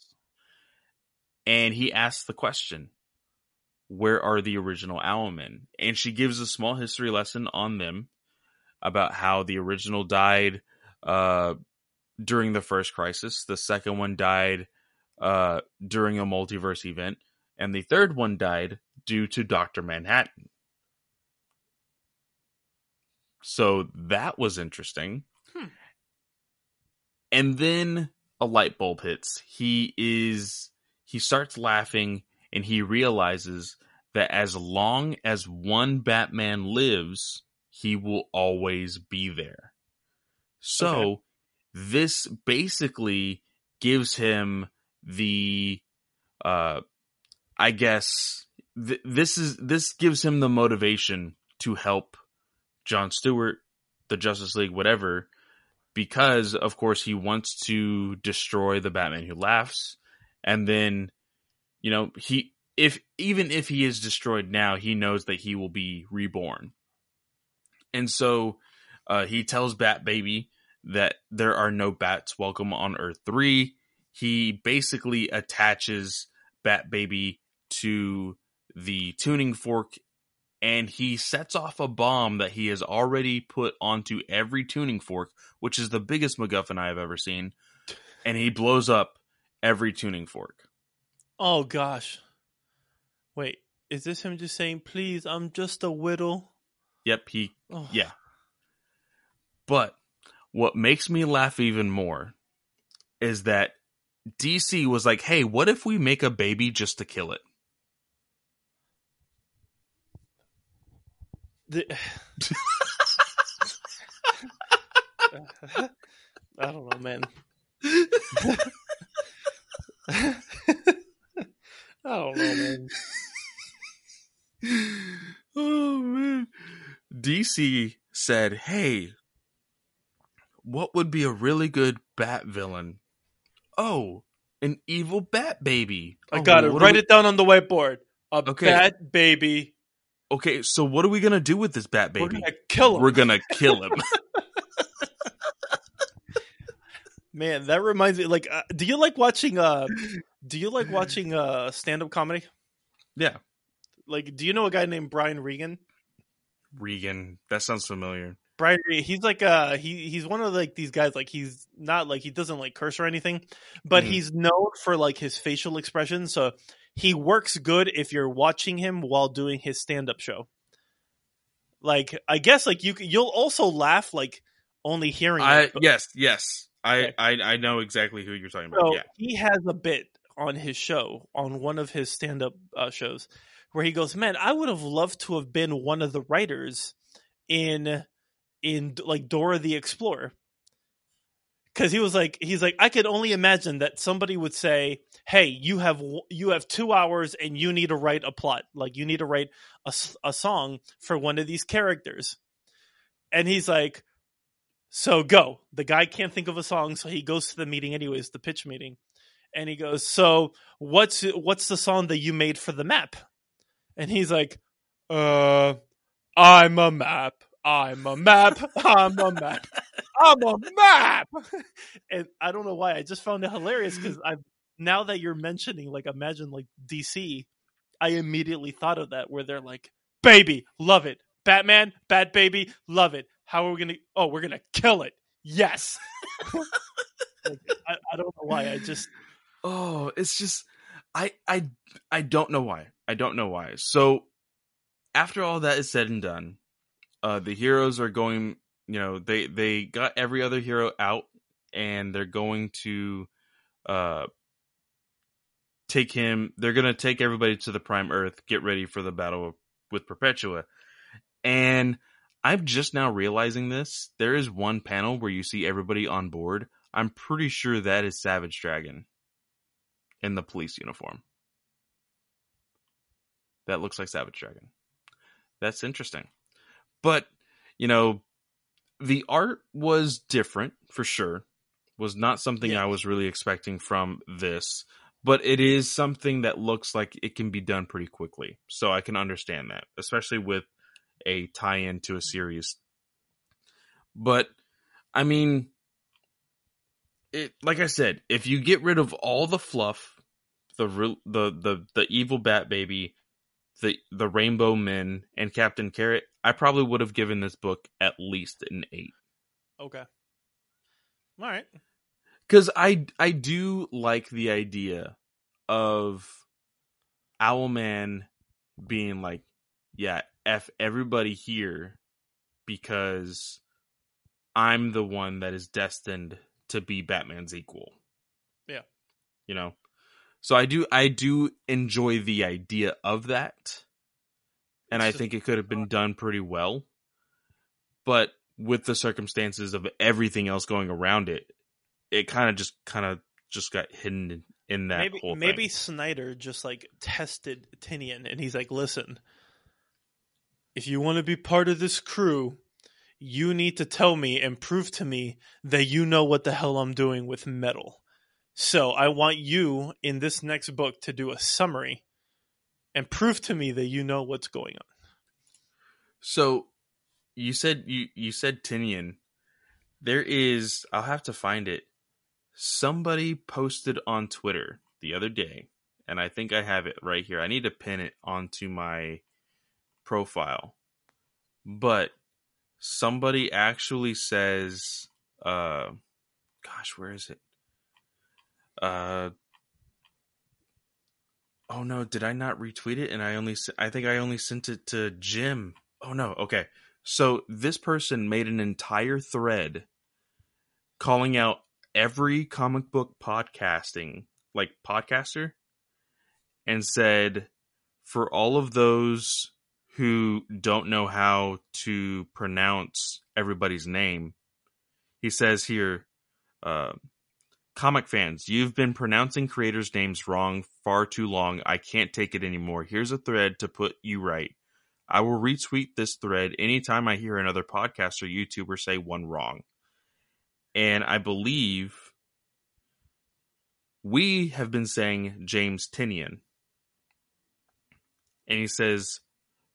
And he asks the question, Where are the original Owlmen? And she gives a small history lesson on them about how the original died uh, during the first crisis, the second one died uh, during a multiverse event, and the third one died due to Dr. Manhattan. So that was interesting. Hmm. And then a light bulb hits. He is he starts laughing and he realizes that as long as one Batman lives, he will always be there. So Okay. this basically gives him the uh I guess th- this is this gives him the motivation to help John Stewart, the Justice League, whatever, because of course he wants to destroy the Batman who laughs, and then you know he if even if he is destroyed now, he knows that he will be reborn, and so uh, he tells Bat Baby that there are no bats welcome on Earth three. He basically attaches Bat Baby to the tuning fork and he sets off a bomb that he has already put onto every tuning fork, which is the biggest MacGuffin I have ever seen, and he blows up every tuning fork. Oh gosh. Wait, is this him just saying, "Please, I'm just a whittle"? Yep, he Oh. yeah. But what makes me laugh even more is that DC was like, "Hey, what if we make a baby just to kill it?" The- I don't know, man. Oh man. oh man. DC said, "Hey, what would be a really good bat villain? Oh, an evil bat baby. I oh, got it. Write we... it down on the whiteboard. A okay. bat baby. Okay, so what are we gonna do with this bat baby? We're gonna kill him. We're gonna kill him. Man, that reminds me. Like, uh, do you like watching? Uh, do you like watching uh stand-up comedy? yeah, Like, do you know a guy named Brian Regan? Regan. That sounds familiar. Brian, he's like uh he he's one of like these guys. Like, he's not like he doesn't like curse or anything, but Mhm. he's known for like his facial expressions. So he works good if you're watching him while doing his stand-up show. Like, I guess like you you'll also laugh like only hearing. I it, but- yes, yes. I, I I know exactly who you're talking about. So yeah. he has a bit on his show, on one of his stand up uh, shows, where he goes, Man, I would have loved to have been one of the writers in in like Dora the Explorer. Cause he was like, he's like, I could only imagine that somebody would say, "Hey, you have you have two hours and you need to write a plot, like you need to write a, a song for one of these characters," and he's like, so go. The guy can't think of a song, so he goes to the meeting anyways, the pitch meeting. And he goes, "So, what's what's the song that you made for the map?" And he's like, "Uh, I'm a map. I'm a map. I'm a map. I'm a map." and I don't know why. I just found it hilarious cuz I now that you're mentioning like imagine like DC, I immediately thought of that where they're like, "Baby, love it. Batman, Bat Baby, love it. How are we gonna? Oh, we're gonna kill it. Yes. Like, I, I don't know why. I just Oh, it's just I I I don't know why. I don't know why. So after all that is said and done, uh the heroes are going, you know, they they got every other hero out and they're going to uh take him they're going to take everybody to the prime earth, get ready for the battle with Perpetua. And I'm just now realizing this. There is one panel where you see everybody on board. I'm pretty sure that is Savage Dragon in the police uniform. That looks like Savage Dragon. That's interesting. But, you know, the art was different for sure. Was not something Yeah. I was really expecting from this, but it is something that looks like it can be done pretty quickly. So I can understand that, especially with a tie-in to a series. But I mean, it like I said, if you get rid of all the fluff, the the the the evil Bat Baby, the the Rainbow Men, and Captain Carrot, I probably would have given this book at least an eight. okay. All right. because I I do like the idea of Owlman being like, yeah, f everybody here because I'm the one that is destined to be Batman's equal. Yeah. you know. So I do I do enjoy the idea of that, and It's I think it could have been done pretty well, but with the circumstances of everything else going around it, it kind of just kind of just got hidden in that maybe whole maybe. Snyder just like tested Tinian and he's like, listen, if you want to be part of this crew, you need to tell me and prove to me that you know what the hell I'm doing with metal. So I want you in this next book to do a summary and prove to me that you know what's going on. So you said you you said Tinian. There is I'll have to find it. Somebody posted on Twitter the other day, and I think I have it right here. I need to pin it onto my profile. But somebody actually says uh gosh, where is it? Uh Oh no, did I not retweet it and I only I think I only sent it to Jim. Oh no, okay. So this person made an entire thread calling out every comic book podcasting like podcaster and said for all of those who don't know how to pronounce everybody's name he says here uh, comic fans you've been pronouncing creators names wrong far too long i can't take it anymore here's a thread to put you right I will retweet this thread anytime I hear another podcast or YouTuber say one wrong. And I believe we have been saying James Tinian. And he says,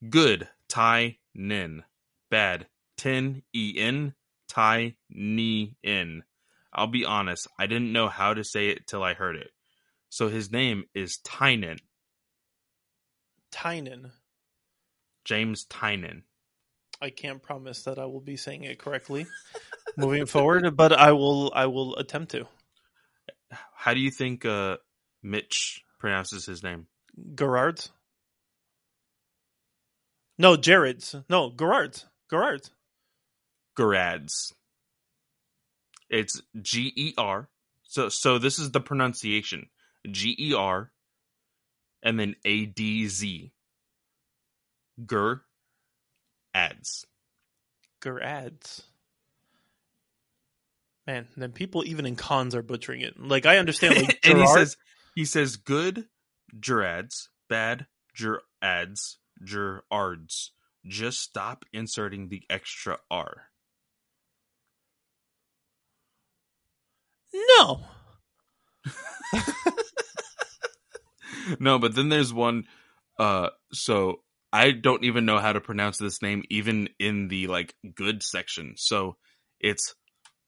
good, Tai Nin. Bad, Tin E N, Tai Ni In. I'll be honest, I didn't know how to say it till I heard it. So his name is Tynion. Tynion. James Tynion. I can't promise that I will be saying it correctly moving forward, but I will I will attempt to. How do you think uh, Mitch pronounces his name? Gerard's? No, Jared's. No, Gerard's. Gerard's. Gerads. It's G E R. So so this is the pronunciation. G E R and then A D Z. Ger ads. Gerads. Man, then people even in cons are butchering it. Like I understand like and he says he says good gerads, bad gerads, gerards. Just stop inserting the extra R. No. no, but then there's one. Uh, so I don't even know how to pronounce this name, even in the like good section. So it's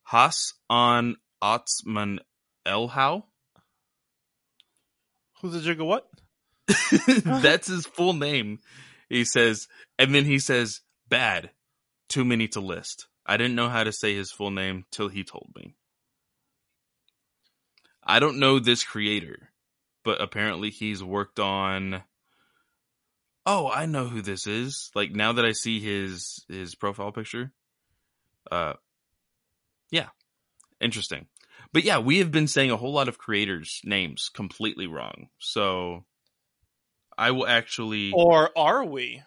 Has on Otsman Elhau. Who's the jigger what? That's his full name. He says, and then he says, "Bad, too many to list." I didn't know how to say his full name till he told me. I don't know this creator, but apparently he's worked on. Oh, I know who this is. Like now that I see his his profile picture, uh, yeah, interesting. But yeah, we have been saying a whole lot of creators' names completely wrong. So I will actually Or are we?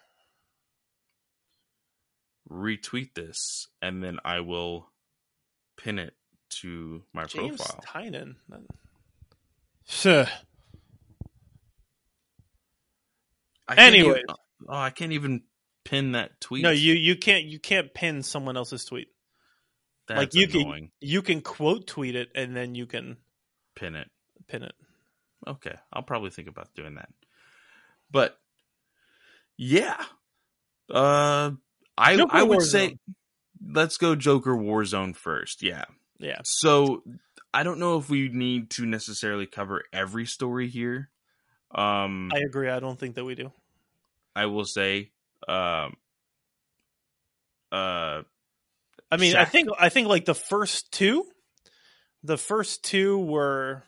retweet this and then I will pin it to my James profile. Tynion. Sure. I Anyway. even- uh, oh, I can't even pin that tweet. No, you you can't you can't pin someone else's tweet. That's like you annoying. can you can quote tweet it and then you can Pin it. pin it. Okay, I'll probably think about doing that. But yeah, uh, I Joker I would Warzone. say let's go Joker Warzone first. Yeah. Yeah. So I don't know if we need to necessarily cover every story here. Um, I agree. I don't think that we do. I will say, um, uh, I mean, I think I think like the first two, the first two were,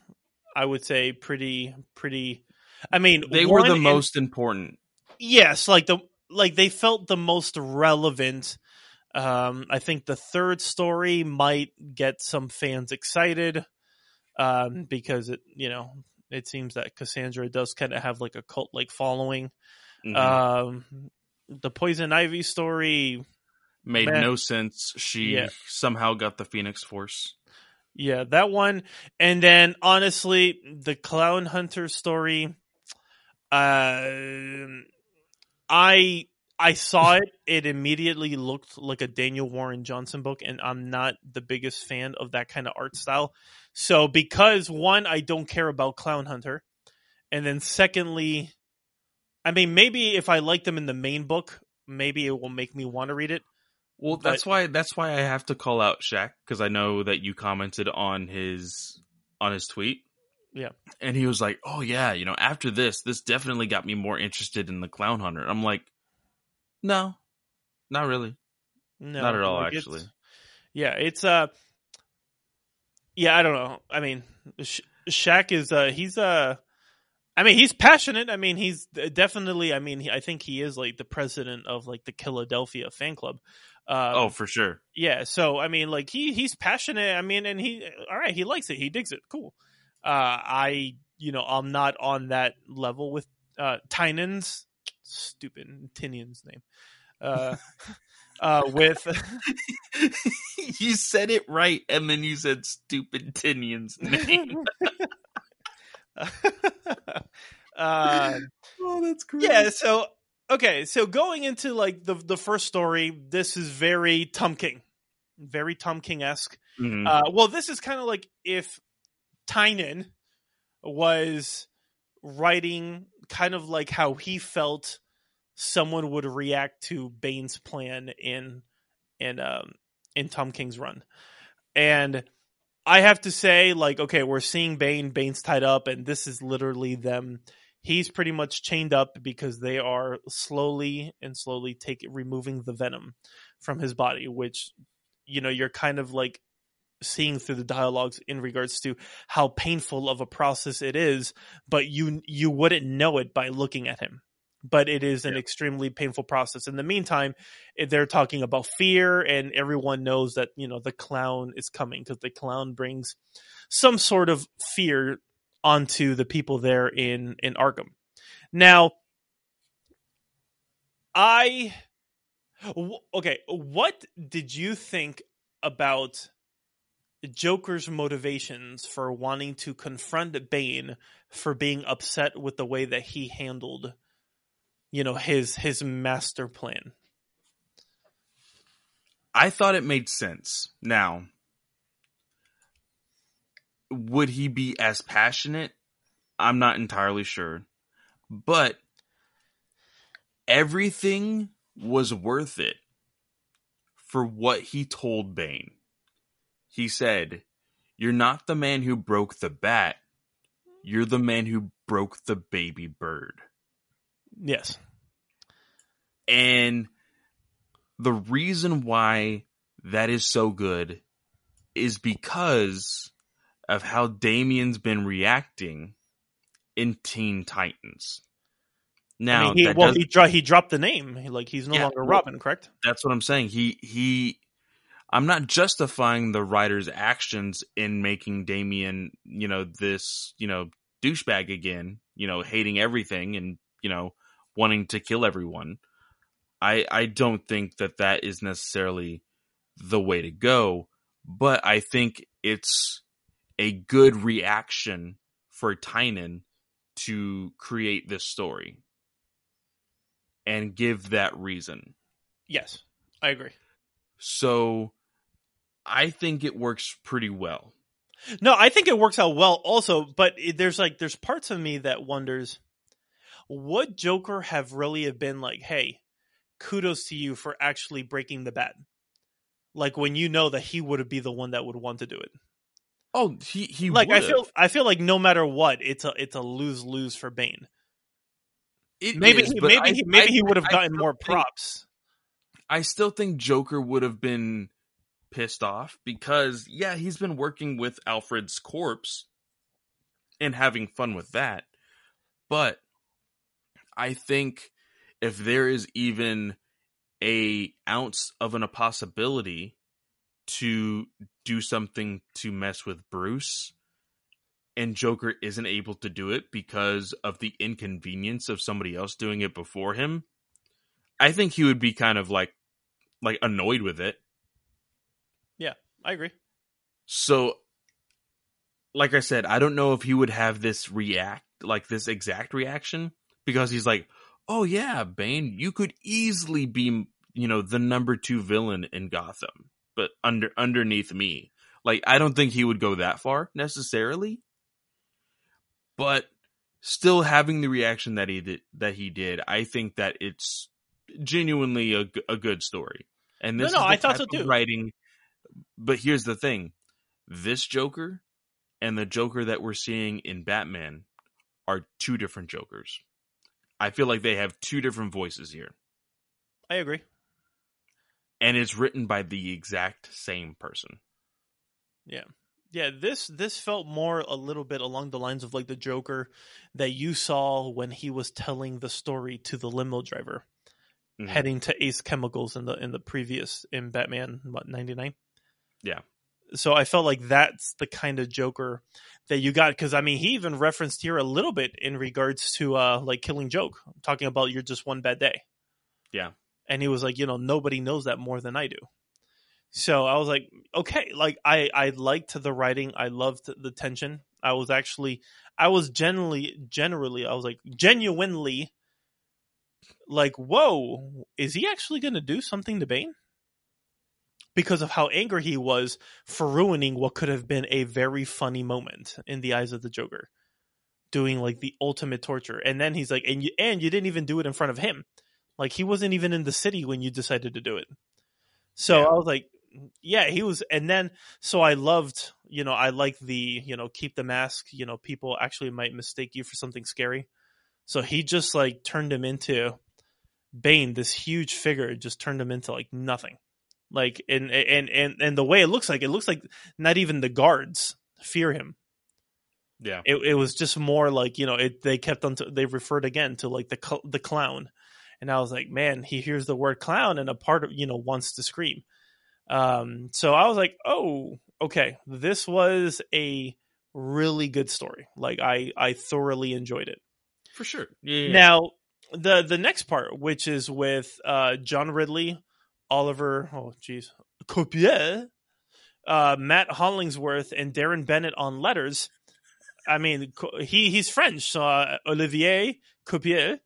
I would say, pretty pretty. I mean, they were the most important. yes, like the like they felt the most relevant. Um, I think the third story might get some fans excited, um, because it you know it seems that Cassandra does kind of have like a cult like following. Mhm. Um, the Poison Ivy story, Made man. no sense. She Yeah. somehow got the Phoenix Force. Yeah, that one. And then honestly, the Clown Hunter story, uh, I I saw it. It immediately looked like a Daniel Warren Johnson book, and I'm not the biggest fan of that kind of art style. So because one, I don't care about Clown Hunter, and then secondly, I mean maybe if I like them in the main book, maybe it will make me want to read it. Well, But- that's why that's why I have to call out Shaq because I know that you commented on his on his tweet. Yeah. And he was like, "Oh yeah, you know, after this, this definitely got me more interested in the Clown Hunter." I'm like, "No, not really." No, Not at all, like, it's- actually. Yeah, it's uh, yeah, I don't know. I mean, Sha Shaq is uh, he's uh, I mean, he's passionate. I mean, he's definitely. I mean, he, I think he is like the president of like the Philadelphia fan club. Um, oh, for sure. yeah. So I mean, like he he's passionate. I mean, and he all right. He likes it. He digs it. Cool. Uh, I you know I'm not on that level with uh Tynion's stupid Tinian's name. Uh, uh, with you said it right, and then you said stupid Tinian's name. uh, oh, that's great. yeah, so okay, so going into like the the first story, this is very Tom King, very Tom King esque. Mhm. Uh, well, this is kind of like if Tynion was writing kind of like how he felt someone would react to Bane's plan in in um in Tom King's run. And I have to say, like, okay, we're seeing Bane, Bane's tied up, and this is literally them. He's pretty much chained up because they are slowly and slowly taking removing the venom from his body, which you know you're kind of like seeing through the dialogues in regards to how painful of a process it is but you you wouldn't know it by looking at him. But it is an Yeah. extremely painful process. In the meantime eh, they're talking about fear and everyone knows that you know the clown is coming because the clown brings some sort of fear onto the people there in in arkham. Now i w- okay what did you think about Joker's motivations for wanting to confront Bane for being upset with the way that he handled you know his his master plan. I thought it made sense. Now, would he be as passionate? I'm not entirely sure. But everything was worth it for what he told Bane. He said, You're not the man who broke the bat, you're the man who broke the baby bird. Yes. And the reason why that is so good is because of how Damian's been reacting in Teen Titans. Now, I mean, he, well, does- he dro- he dropped the name. Like he's no Yeah, longer Robin, correct? that's what I'm saying. He he I'm not justifying the writer's actions in making Damian, you know, this, you know, douchebag again, you know, hating everything and, you know, wanting to kill everyone. I I don't think that that is necessarily the way to go, but I think it's a good reaction for Tynion to create this story and give that reason. Yes, I agree. So I think it works pretty well. No, I think it works out well also, but it, there's like there's parts of me that wonders would Joker have really have been like, "Hey, kudos to you for actually breaking the bat." Like when you know that he would have be the one that would want to do it. Oh, he he like I would've. feel I feel like no matter what, it's a it's a lose lose for Bane. It Maybe is, he, maybe I- he, maybe I- he would have gotten more think- props. I still think Joker would have been pissed off because yeah, he's been working with Alfred's corpse and having fun with that. But I think if there is even a ounce of an, a possibility to do something to mess with Bruce and Joker isn't able to do it because of the inconvenience of somebody else doing it before him, I think he would be kind of like like annoyed with it. I agree. So like I said, I don't know if he would have this react like this exact reaction because he's like, "Oh yeah, Bane, you could easily be, you know, the number 2 villain in Gotham, but under underneath me." Like I don't think he would go that far necessarily. But still having the reaction that he did that he did, I think that it's genuinely a, a good story. And this no, is the I thought so too. writing but here's the thing this Joker and the Joker that we're seeing in Batman are two different Jokers. I feel like they have two different voices here, I agree. and it's written by the exact same person. Yeah, Yeah, this this felt more a little bit along the lines of like the Joker that you saw when he was telling the story to the limo driver Mhm. heading to Ace Chemicals in the in the previous in Batman what 99. Yeah. So I felt like that's the kind of Joker that you got cuz I mean he even referenced here a little bit in regards to uh like Killing Joke talking about you're just one bad day. Yeah. And he was like, you know, nobody knows that more than I do. So I was like, okay, like I I liked the writing, I loved the tension. I was actually I was generally generally I was like genuinely like, whoa, is he actually going to do something to Bane? Because of how angry he was for ruining what could have been a very funny moment in the eyes of the Joker, doing like the ultimate torture. And then he's like, and you and you didn't even do it in front of him, like he wasn't even in the city when you decided to do it. So Yeah. I was like, yeah, he was. And then so I loved, you know, I like the, you know, keep the mask. You know, people actually might mistake you for something scary. So he just like turned him into Bane, this huge figure, just turned him into like nothing. Like and and and and the way it looks like, it looks like not even the guards fear him. Yeah. It it was just more like you know it. They kept on. To, they referred again to like the cl- the clown, and I was like, man, he hears the word clown, and a part of you know wants to scream. Um, so I was like, oh, okay, this was a really good story. Like I I thoroughly enjoyed it. For sure. Yeah. yeah. Now, the the next part, which is with uh, John Ridley, Oliver, oh geez, Copier, uh, Matt Hollingsworth, and Deron Bennett on letters. I mean, he he's French, so uh, Olivier Copier.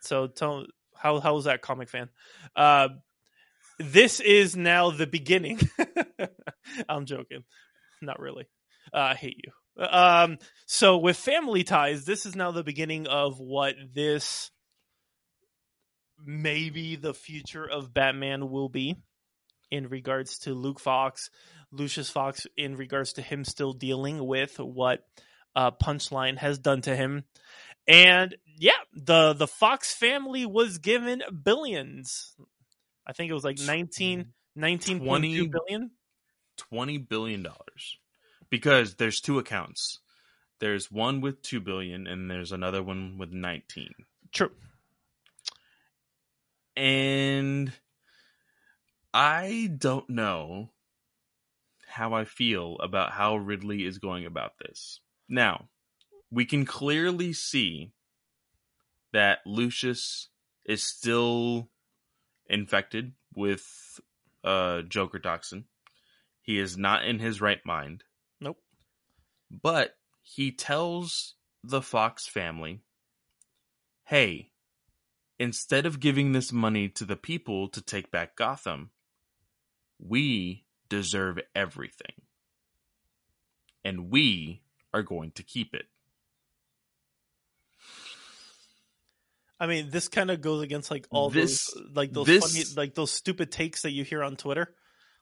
So tell how how was that comic fan? Uh, this is now the beginning. I'm joking, not really. Uh, I hate you. Um, so with family ties, this is now the beginning of what this maybe the future of Batman will be in regards to Luke Fox, Lucius Fox, in regards to him still dealing with what uh, Punchline has done to him. And yeah, the the Fox family was given billions. I think it was like 19, 19.2 20 billion. twenty billion dollars because there's two accounts. There's one with two billion, and there's another one with nineteen. True. And I don't know how I feel about how Ridley is going about this. Now, we can clearly see that Lucius is still infected with uh, Joker toxin. He is not in his right mind. Nope. But he tells the Fox family, hey, instead of giving this money to the people to take back Gotham, we deserve everything. And we are going to keep it. I mean, this kind of goes against like all This- those like those this- funny like those stupid takes that you hear on Twitter.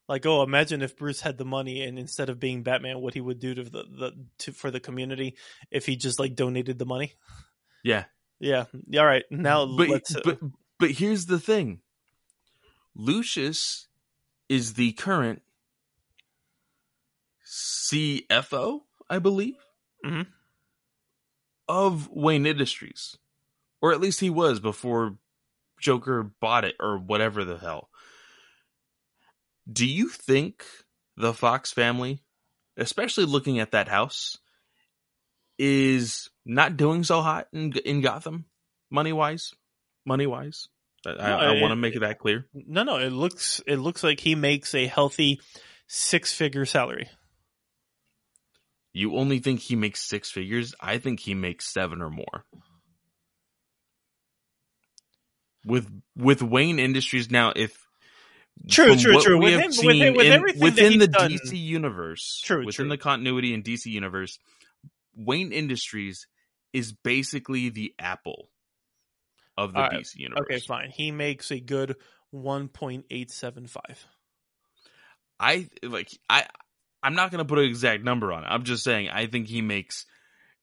Like, oh, imagine if Bruce had the money and instead of being Batman, what he would do to the, the to for the community if he just like donated the money. Yeah. Yeah. All right. Now But, let's. uh, but, but here's the thing Lucius is the current CFO, I believe, Mhm. of Wayne Industries. Or at least he was before Joker bought it or whatever the hell. Do you think the Fox family, especially looking at that house, is not doing so hot in, in Gotham, money wise? Money wise? I, No, I, it- want to make that clear. no, no. It looks it looks like he makes a healthy six figure salary. You only think he makes six figures? I think he makes seven or more. With with Wayne Industries now, if True, true, true. With him- with him- with in- everything within the done- DC universe, True, within true. the continuity in DC universe, Wayne Industries is basically the Apple of the All right, DC universe. Okay, fine. He makes a good one point eight seven five. I like I I'm not gonna put an exact number on it. I'm just saying I think he makes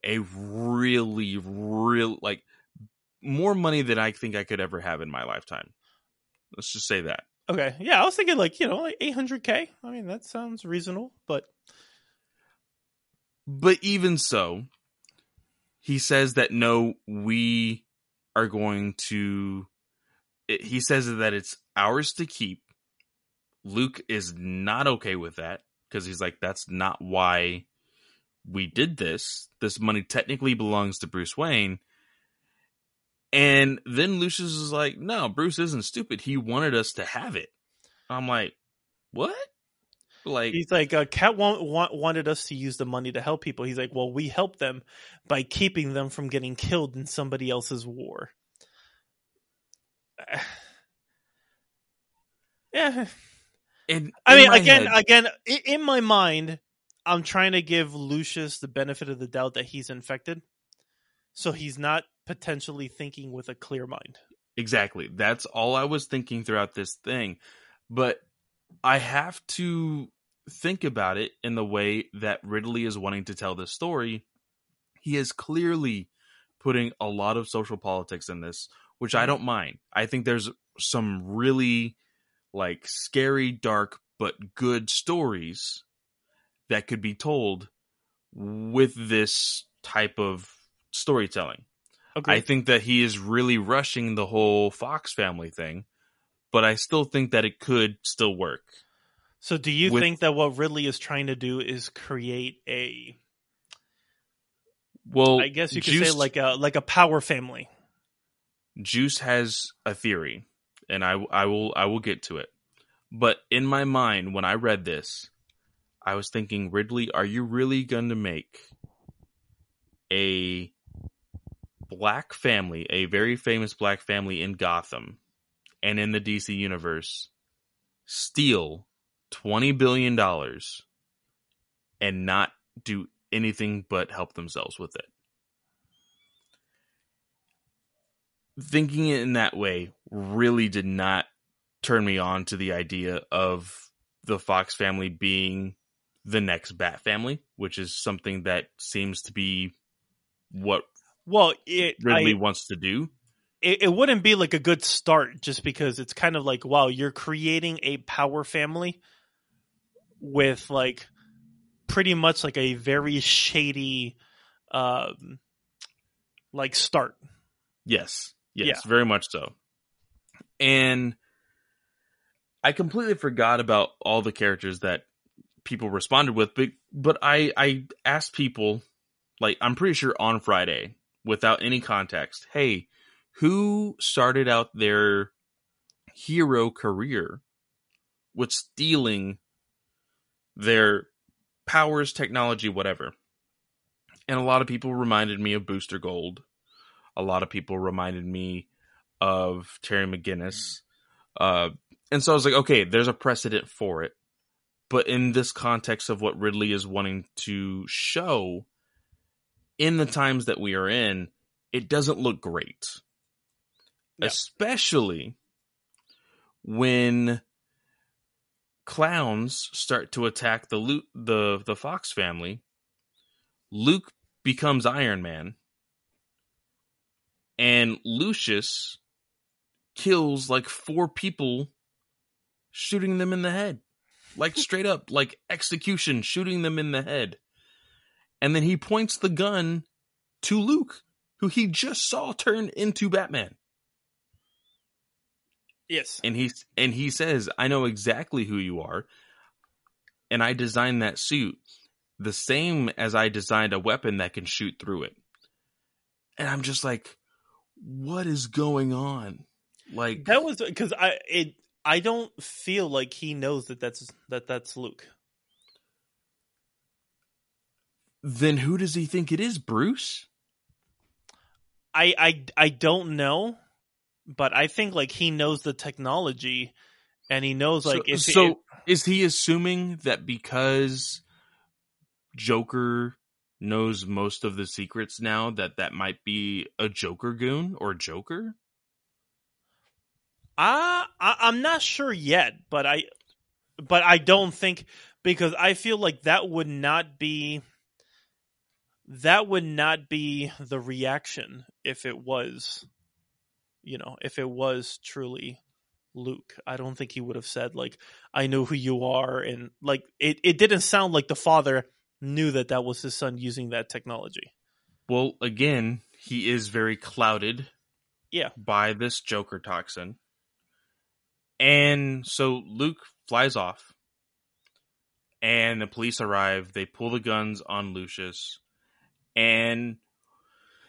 a really, real like more money than I think I could ever have in my lifetime. Let's just say that. Okay, yeah, I was thinking like you know like eight hundred k. I mean that sounds reasonable, but But even so, he says that no, we are going to. it- He says that it's ours to keep. Luke is not okay with that because he's like, that's not why we did this. This money technically belongs to Bruce Wayne. And then Lucius is like, no, Bruce isn't stupid. He wanted us to have it. I'm like, what? Like, he's like, uh, Cat want, want, wanted us to use the money to help people. He's like, well, we help them by keeping them from getting killed in somebody else's war. yeah. And I mean, again, head- again, in my mind, I'm trying to give Lucius the benefit of the doubt that he's infected, so he's not potentially thinking with a clear mind. Exactly. That's all I was thinking throughout this thing. But I have to think about it in the way that Ridley is wanting to tell this story. He is clearly putting a lot of social politics in this, which I mm-hmm. don't mind. I think there's some really like scary, dark, but good stories that could be told with this type of storytelling. Okay. I think that he is really rushing the whole Fox family thing, but I still think that it could still work. so, do you with- think that what Ridley is trying to do is create a? Well, I guess you could Juice, say like a like a power family. Juice has a theory, and I I will I will get to it. But in my mind, when I read this, I was thinking, Ridley, are you really going to make a black family, a very famous black family in Gotham and in the DC universe, steal twenty billion dollars and not do anything but help themselves with it? thinking it in that way really did not turn me on to the idea of the Fox family being the next Bat family, which is something that seems to be what Well, it Ridley I, wants to do. It, it wouldn't be like a good start just because it's kind of like wow you're creating a power family with like pretty much like a very shady um like start Yes. Yes, very much so. And I completely forgot about all the characters that people responded with, but but I I asked people like I'm pretty sure on Friday without any context, hey, who started out their hero career with stealing their powers, technology, whatever? And a lot of people reminded me of Booster Gold a lot of people reminded me of Terry McGinnis. Uh, and so I was like, okay, there's a precedent for it. But in this context of what Ridley is wanting to show in the times that we are in, it doesn't look great. Especially when clowns start to attack the Lu- the the Fox family. Luke becomes Iron Man and Lucius kills like four people shooting them in the head. Like straight up, like execution, shooting them in the head. And then he points the gun to Luke, who he just saw turn into Batman. Yes And he and he says, "I know exactly who you are, and I designed that suit the same as I designed a weapon that can shoot through it." And I'm just like, "What is going on?" Like that was because i it i don't feel like he knows that that's that that's luke then who does he think it is, Bruce? i i i don't know but i think like he knows the technology and he knows like so, so if- is he assuming that because Joker knows most of the secrets now that that might be a Joker goon or Joker? I, I I'm not sure yet, but I but I don't think because I feel like that would not be that would not be the reaction if it was you know, if it was truly Luke. I don't think he would have said like I know who you are and like it it didn't sound like the father knew that that was his son using that technology. Well, again, he is very clouded Yeah. by this Joker toxin. And so Luke flies off. And the police arrive. They pull the guns on Lucius. And,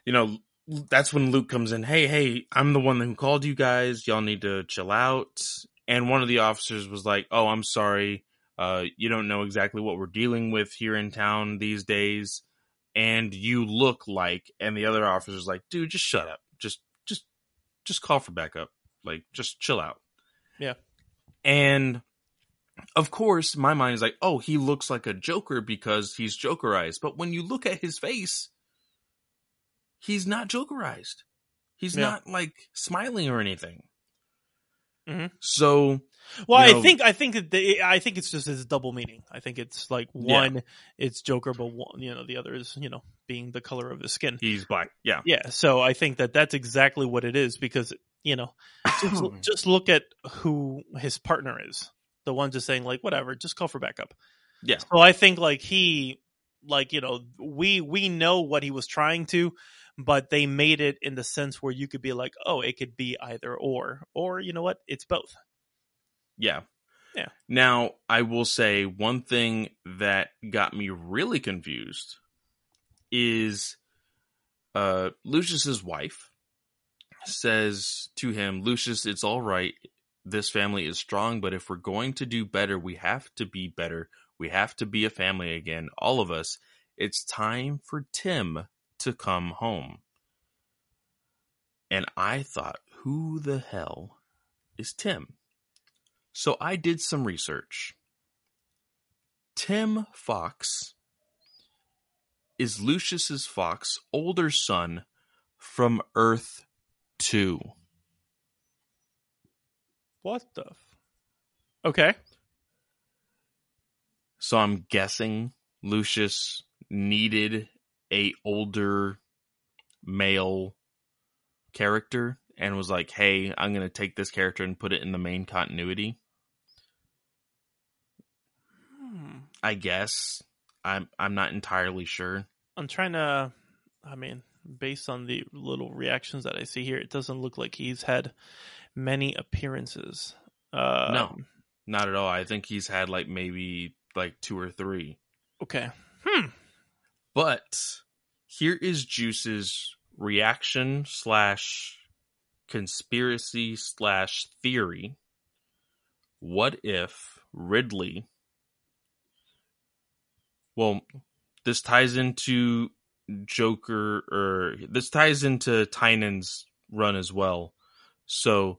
you know, that's when Luke comes in. Hey, hey, I'm the one who called you guys. Y'all need to chill out. And one of the officers was like, Oh, I'm sorry. Uh, you don't know exactly what we're dealing with here in town these days. And you look like, and the other officer's like, dude, just shut up. Just, just, just call for backup. Like, just chill out. Yeah. And of course, my mind is like, oh, he looks like a Joker because he's Jokerized. But when you look at his face, he's not Jokerized. He's Yeah. not like smiling or anything. Mhm. So Well, you I think I think that the, I think it's just his double meaning. I think it's like Yeah. one, it's Joker, but one, you know, the other is you know being the color of his skin. he's black. Yeah. Yeah, so I think that that's exactly what it is because you know just, just look at who his partner is. The one just saying like whatever, just call for backup. Yeah. So I think like he like you know we we know what he was trying to but they made it in the sense where you could be like oh it could be either or or you know what it's both. Yeah. Yeah. Now, I will say one thing that got me really confused is uh Lucius's wife says to him, Lucius, it's all right. This family is strong, but if we're going to do better, we have to be better. We have to be a family again, all of us. It's time for Tim to come home. And I thought, who the hell is Tim? So I did some research. Tim Fox is Lucius's Fox older son from Earth 2. What the? F- okay. So I'm guessing Lucius needed a older male character and was like, "Hey, I'm going to take this character and put it in the main continuity." Hmm. I guess. I'm I'm not entirely sure. I'm trying to. I mean, based on the little reactions that I see here, it doesn't look like he's had many appearances. Um, No. Not at all. I think he's had like maybe like two or three. Okay. Hmm. But here is Juice's reaction slash conspiracy slash theory. What if Ridley? Well, this ties into Joker, or this ties into Tynion's run as well. So,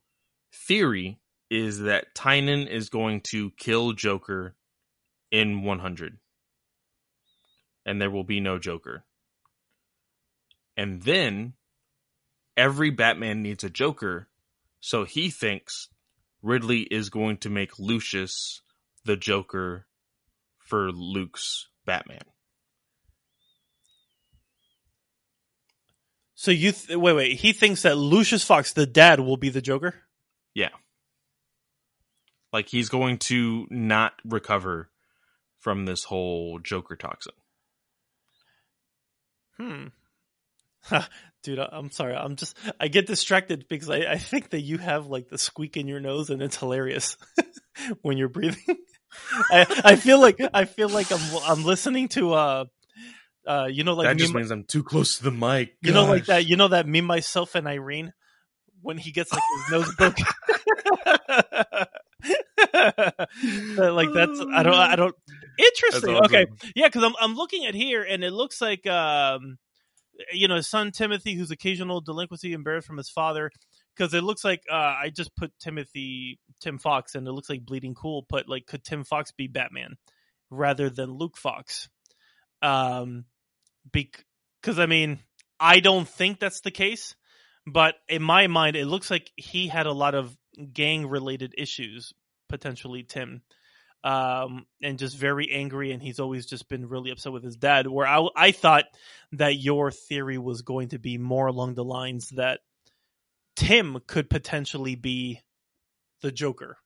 theory is that Tynan is going to kill Joker in 100 and there will be no Joker. And then every Batman needs a Joker, so he thinks Ridley is going to make Lucius the Joker for Luke's Batman. So you th- wait, wait. He thinks that Lucius Fox, the dad, will be the Joker. Yeah. Like he's going to not recover from this whole Joker toxin. Hmm. Dude, I'm sorry. I'm just I get distracted because I, I think that you have like the squeak in your nose and it's hilarious when you're breathing. I I feel like I feel like I'm I'm listening to uh uh you know like that just means I'm too close to the mic. you know like that you know that me myself and Irene when he gets like his nose broken. Like that's I don't I don't interesting. That's Okay, yeah, because I'm I'm looking at here and it looks like um, you know, his son Timothy, whose occasional delinquency embarrassed from his father. Because it looks like uh, I just put Timothy Tim Fox, and it looks like Bleeding Cool. But like, could Tim Fox be Batman rather than Luke Fox? Um, because I mean, I don't think that's the case, but in my mind, it looks like he had a lot of gang related issues potentially Tim um, and just very angry, and he's always just been really upset with his dad. Where I, I thought that your theory was going to be more along the lines that Tim could potentially be the Joker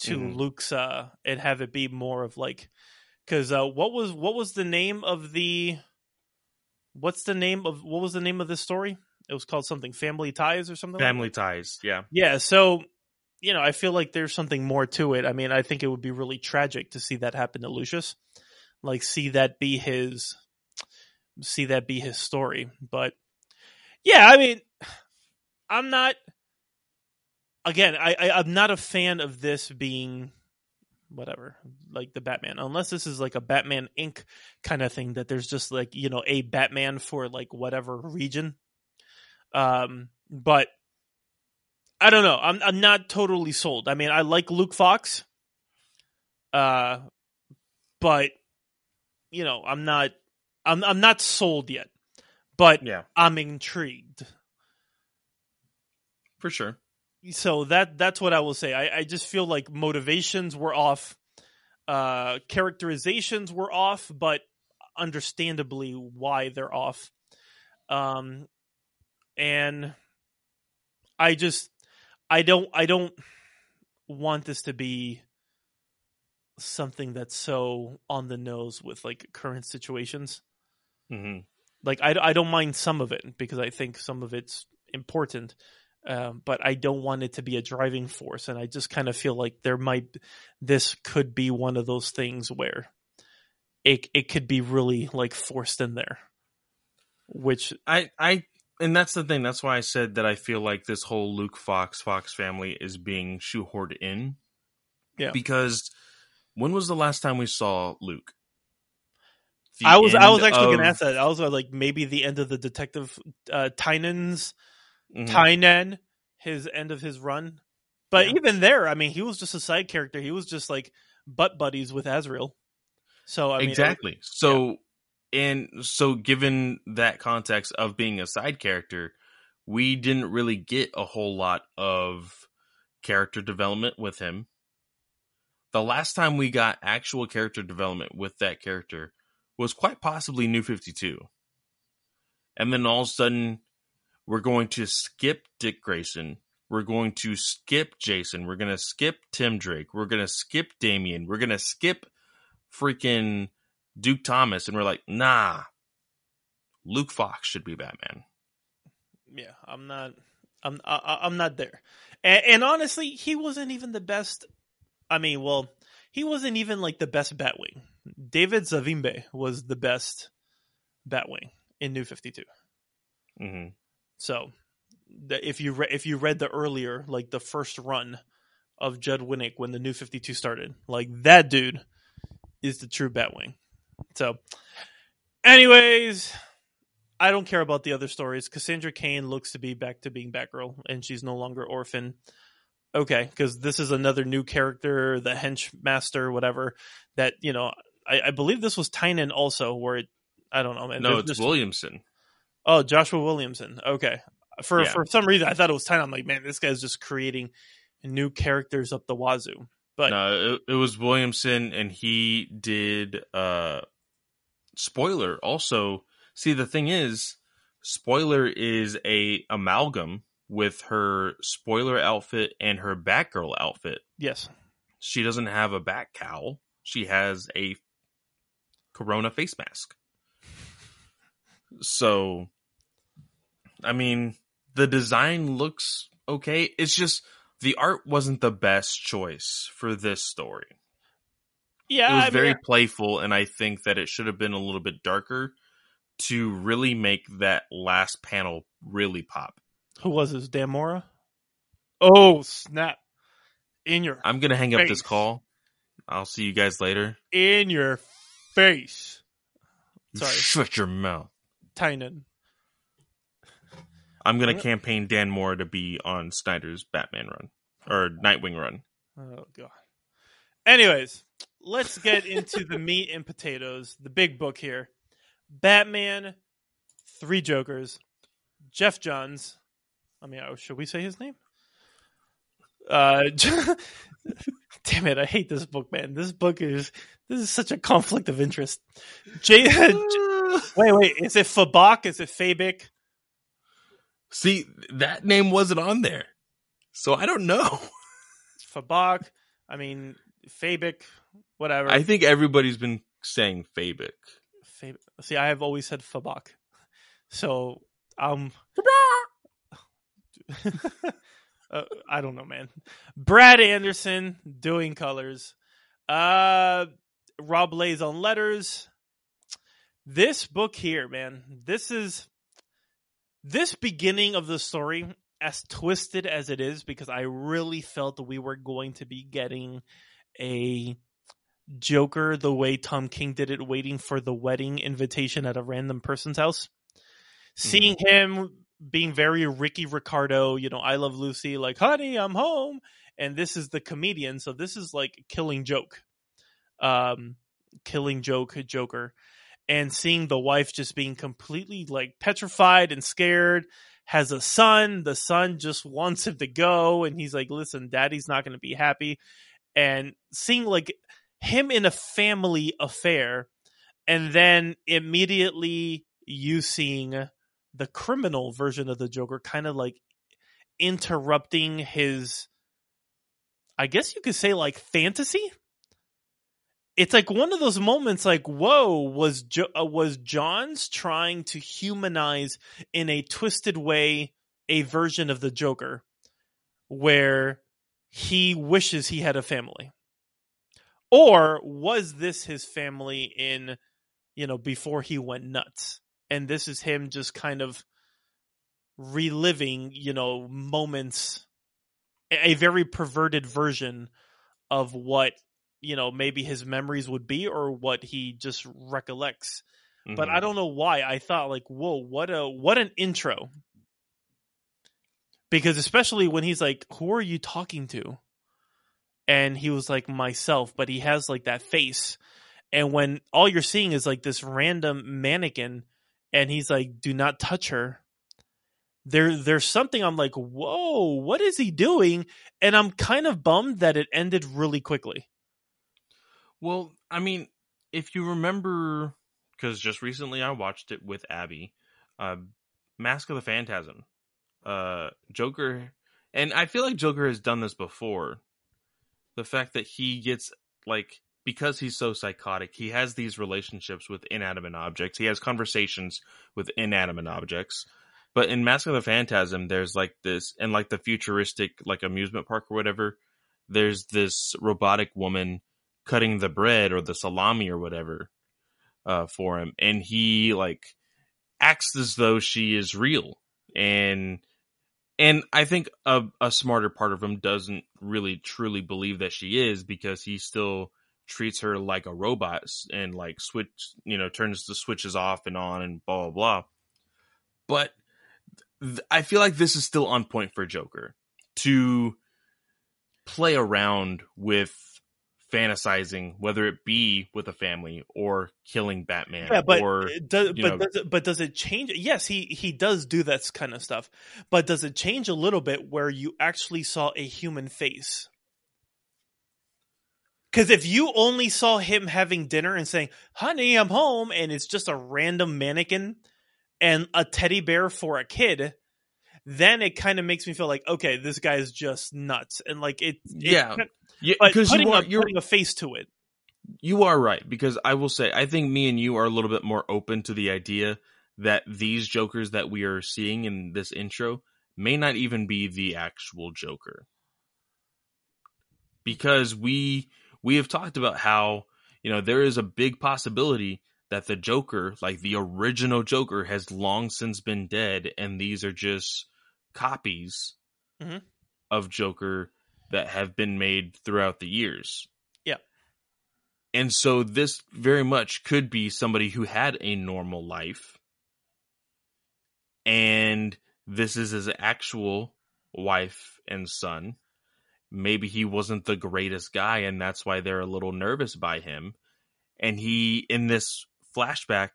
to Mhm. Luke's, uh, and have it be more of like, because uh, what was what was the name of the, what's the name of what was the name of this story? It was called something Family Ties or something. like family ties. Yeah. Yeah, so you know, I feel like there's something more to it. I mean, I think it would be really tragic to see that happen to Lucius. Like see that be his see that be his story. But yeah, I mean I'm not again, I, I I'm not a fan of this being whatever, like the Batman. Unless this is like a Batman Inc. kind of thing that there's just like, you know, a Batman for like whatever region. Um but I don't know. I'm I'm not totally sold. I mean, I like Luke Fox, uh, but you know, I'm not. I'm I'm not sold yet, but Yeah, I'm intrigued. for sure. So that that's what I will say. I, I just feel like motivations were off, uh, characterizations were off, but understandably why they're off. Um, and I just I don't I don't want this to be something that's so on the nose with like current situations. hmm Like I, I don't mind some of it because I think some of it's important, um, but I don't want it to be a driving force. And I just kind of feel like there might this could be one of those things where it it could be really like forced in there, which I, I, and that's the thing. That's why I said that I feel like this whole Luke Fox Fox family is being shoehorned in. Yeah. Because when was the last time we saw Luke? The I was I was actually of- going to ask that. I was like maybe the end of the detective uh, Tynion's Mhm. Tynan, his end of his run. But Yeah. even there, I mean, he was just a side character. He was just like butt buddies with Azrael. So I mean, exactly. So, and so given that context of being a side character, we didn't really get a whole lot of character development with him. The last time we got actual character development with that character was quite possibly New 52. And then all of a sudden, we're going to skip Dick Grayson. We're going to skip Jason. We're going to skip Tim Drake. We're going to skip Damian. We're going to skip freaking Duke Thomas. And we're like, nah, Luke Fox should be Batman. yeah, I'm not, I'm, I, I'm not there. And, and honestly, he wasn't even the best. I mean, well, he wasn't even like the best Batwing. David Zavimbe was the best Batwing in New Fifty Two. hmm So, the, if you re- if you read the earlier, like the first run of Judd Winick when the New Fifty Two started, like that dude is the true Batwing. So, anyways, I don't care about the other stories. Cassandra Cain looks to be back to being Batgirl, and she's no longer orphan. Okay, because this is another new character, the Henchmaster, whatever. That you know, I, I believe this was Tynion also, where it. I don't know, man. No, it's just- Williamson. Oh, Joshua Williamson. Okay. For Yeah. for some reason, I thought it was Tynion. I'm like, man, this guy's just creating new characters up the wazoo. But no, it, it was Williamson, and he did. uh Spoiler also. See, the thing is, Spoiler is a amalgam with her Spoiler outfit and her Batgirl outfit. yes, She doesn't have a bat cowl. She has a Corona face mask. So, I mean, the design looks okay. It's just the art wasn't the best choice for this story. yeah, it was I mean, very playful, and I think that it should have been a little bit darker to really make that last panel really pop. who was this? Dan Mora? Oh snap! In your I'm gonna hang up this call. I'll see you guys later. in your face, Sorry. Shut your mouth. Tynion. I'm gonna What? campaign Dan Mora to be on Snyder's Batman run or Nightwing run. Oh god. Anyways, let's get into the meat and potatoes. The big book here. Batman, Three Jokers, Geoff Johns. I mean, oh, should we say his name? Uh, damn it! I hate this book, man. This book is this is such a conflict of interest. J- wait, wait, is it Fabak? Is it Fabic? See, that name wasn't on there, so I don't know. Fabak. I mean, Fabic. Whatever. I think everybody's been saying Fabic. Fab- See, I have always said Fabak. So, um, uh, I don't know, man. Brad Anderson doing colors. Uh, Rob Lays on letters. This book here, man. This is this beginning of the story, as twisted as it is, because I really felt that we were going to be getting a Joker the way Tom King did it, waiting for the wedding invitation at a random person's house. Seeing him being very Ricky Ricardo, you know, I love Lucy, like, honey, I'm home. And this is the comedian. So this is like killing joke. Um killing joke Joker. And seeing the wife just being completely like petrified and scared, has a son. The son just wants him to go, and he's like, listen, daddy's not gonna be happy. And seeing like him in a family affair, and then immediately you seeing the criminal version of the Joker kind of like interrupting his I guess you could say like fantasy. It's like one of those moments like whoa was jo- uh, was Johns trying to humanize in a twisted way a version of the Joker where he wishes he had a family. Or was this his family in you know before he went nuts? and this is him just kind of reliving, you know, moments, a very perverted version of what you know maybe his memories would be or what he just recollects. Mm-hmm. But I don't know why I thought like, whoa, what a what an intro. Because especially when he's like, "Who are you talking to?" and he was like myself, but he has like that face. And when all you're seeing is like this random mannequin and he's like, "Do not touch her." There, there's something I'm like, "Whoa, what is he doing?" And I'm kind of bummed that it ended really quickly. Well, I mean, if you remember, because just recently I watched it with Abby, uh, Mask of the Phantasm, uh, Joker, and I feel like Joker has done this before. The fact that he gets like because he's so psychotic, he has these relationships with inanimate objects. He has conversations with inanimate objects. But in Mask of the Phantasm, there's like this, and like the futuristic, like amusement park or whatever, there's this robotic woman cutting the bread or the salami or whatever uh, for him. And he like acts as though she is real. And and I think a, a smarter part of him doesn't really truly believe that she is because he still treats her like a robot and like switch, you know, turns the switches off and on and blah blah blah. But th- I feel like this is still on point for Joker to play around with fantasizing, whether it be with a family or killing Batman. Yeah, but or, does, but does it, but does it change? Yes, he he does do that kind of stuff, but does it change a little bit where you actually saw a human face? Because if you only saw him having dinner and saying, honey, I'm home, and it's just a random mannequin and a teddy bear for a kid, then it kind of makes me feel like, okay, this guy is just nuts. And like, it, it yeah. Yeah, because you are, you're putting a face to it. You are right. Because I will say, I think me and you are a little bit more open to the idea that these Jokers that we are seeing in this intro may not even be the actual Joker. Because we we have talked about how, you know, there is a big possibility that the Joker, like the original Joker, has long since been dead, and these are just copies mm-hmm. of Joker that have been made throughout the years. Yeah. And so this very much could be somebody who had a normal life. And this is his actual wife and son maybe he wasn't the greatest guy and that's why they're a little nervous by him. And he, in this flashback,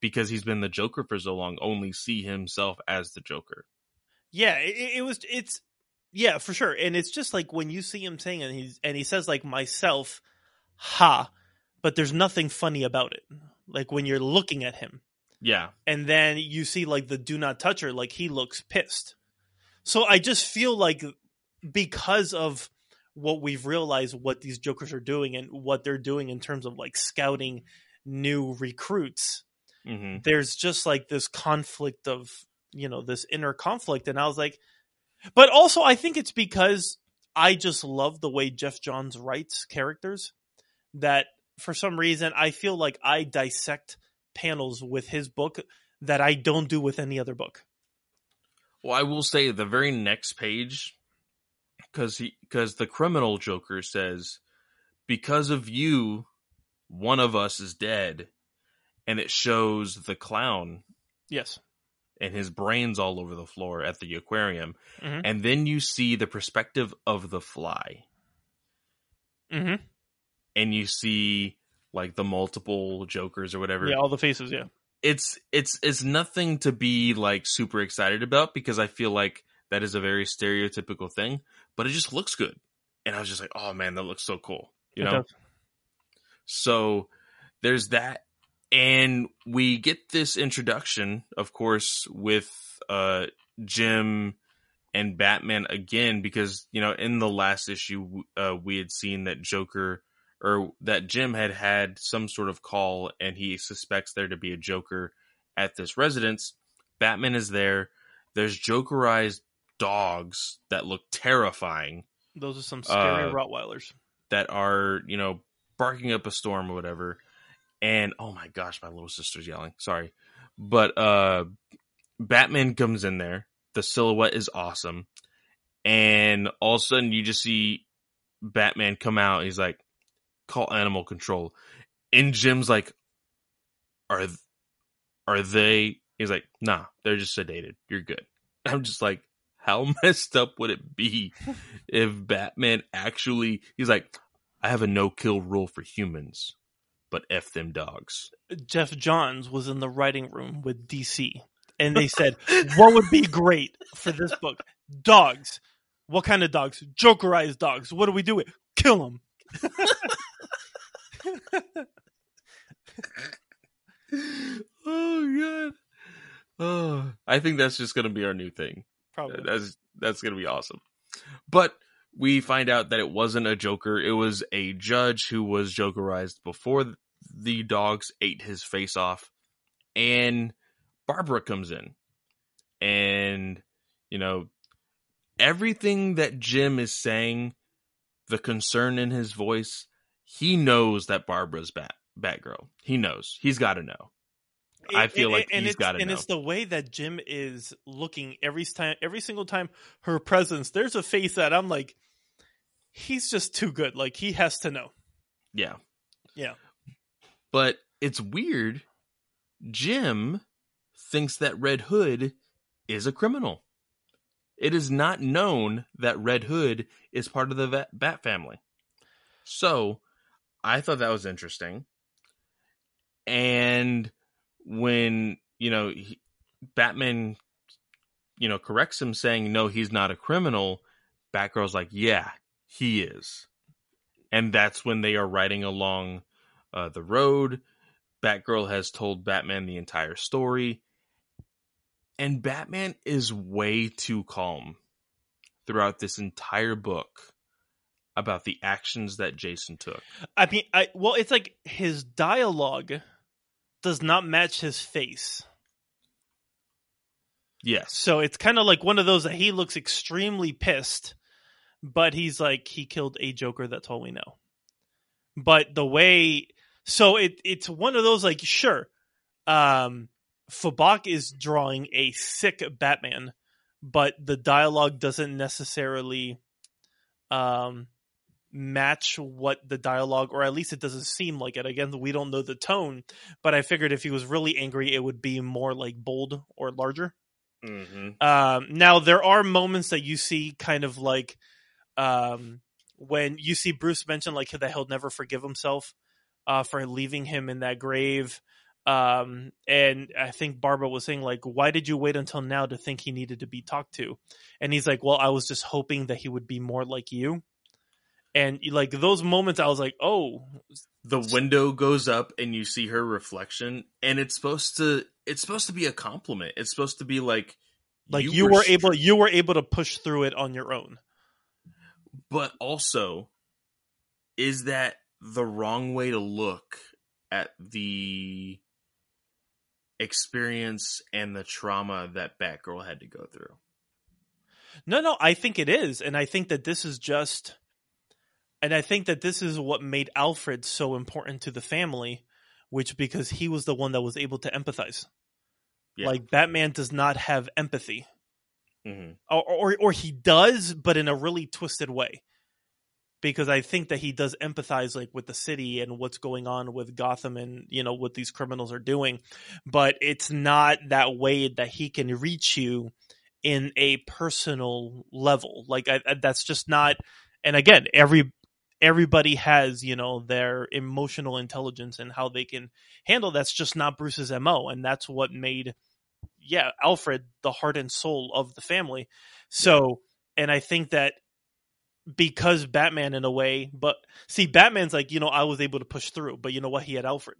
because he's been the Joker for so long, only see himself as the Joker. Yeah, it, it was, it's, yeah, for sure. And it's just like when you see him saying and he's, and he says like myself, ha, but there's nothing funny about it. Like when you're looking at him. Yeah. And then you see like the do not touch her, like he looks pissed. So I just feel like because of what we've realized what these jokers are doing and what they're doing in terms of like scouting new recruits mm-hmm. there's just like this conflict of you know this inner conflict and i was like but also i think it's because i just love the way Geoff Johns writes characters that for some reason i feel like i dissect panels with his book that i don't do with any other book well i will say the very next page because he because the criminal Joker says, "Because of you, one of us is dead," and it shows the clown. Yes, and his brains all over the floor at the aquarium. Mhm. And then you see the perspective of the fly. Mm-hmm. And you see like the multiple jokers or whatever. Yeah, all the faces. Yeah. It's it's it's nothing to be like super excited about because I feel like that is a very stereotypical thing, but it just looks good. And I was just like, "Oh man, that looks so cool." You It know? does. So there's that. And we get this introduction, of course, with uh, Jim and Batman again, because, you know, in the last issue, uh, we had seen that Joker or that Jim had had some sort of call and he suspects there to be a Joker at this residence. Batman is there. There's Jokerized dogs that look terrifying Those are some scary Uh, Rottweilers. that are you know barking up a storm or whatever and oh my gosh my little sister's yelling. Sorry. But uh batman comes in there. The silhouette is awesome. And all of a sudden you just see batman come out. He's like call animal control. And jim's like are th- are they he's like nah they're just sedated. You're good. I'm just like how messed up would it be if batman actually he's like I have a no kill rule for humans, but F them dogs. Geoff Johns was in the writing room with DC, and they said, "What would be great for this book? Dogs. What kind of dogs? Jokerized dogs. What do we do? With? Kill them." oh god. Oh, I think that's just gonna be our new thing. Probably. That's that's gonna be awesome. But we find out that it wasn't a Joker. It was a judge who was Jokerized before the dogs ate his face off, and Barbara comes in, and you know everything that Jim is saying, the concern in his voice, he knows that Barbara's Bat Batgirl. He knows. He's got to know. I feel like he's it's, gotta and know. it's the way that Jim is looking every time, every single time her presence. There's a face that I'm like, he's just too good. Like he has to know. Yeah. Yeah. But it's weird. Jim thinks that Red Hood is a criminal. It is not known that Red Hood is part of the Bat family. So I thought that was interesting. And when, you know, he, Batman, you know, corrects him saying, no, he's not a criminal, Batgirl's like, yeah, he is. And that's when they are riding along uh, the road. Batgirl has told Batman the entire story. And Batman is way too calm throughout this entire book about the actions that Jason took. I mean, I well, it's like his dialogue does not match his face. Yes. So it's kind of like one of those that he looks extremely pissed, but he's like he killed a Joker. That's all we know. But the way, so it it's one of those like sure, um, Fabak is drawing a sick Batman, but the dialogue doesn't necessarily, um, match what the dialogue, or at least it doesn't seem like it. Again, we don't know the tone, but I figured if he was really angry, it would be more like bold or larger. Mm-hmm. Um, now there are moments that you see kind of like um, when you see Bruce mention like that he'll never forgive himself uh, for leaving him in that grave. Um, and I think Barbara was saying like, why did you wait until now to think he needed to be talked to? And he's like, well, I was just hoping that he would be more like you. And like those moments, I was like, oh, The window goes up and you see her reflection, and it's supposed to it's supposed to be a compliment. It's supposed to be like like you, were, str- able, you were able to push through it on your own. but also is that the wrong way to look at the experience and the trauma that Batgirl had to go through. No, no, I think it is. And I think that this is just and I think that this is what made Alfred so important to the family, which because he was the one that was able to empathize. Yeah. Like Batman does not have empathy. Mm-hmm. Or, or or he does, but in a really twisted way. because I think that he does empathize like with the city and what's going on with Gotham and you know what these criminals are doing, but it's not that way that he can reach you in a personal level. Like I, I, that's just not. And again, every everybody has you know their emotional intelligence and how they can handle that's just not Bruce's mo, and that's what made yeah Alfred the heart and soul of the family. So, and I think that because Batman in a way, but see, Batman's like, you know, I was able to push through, but you know what? He had Alfred.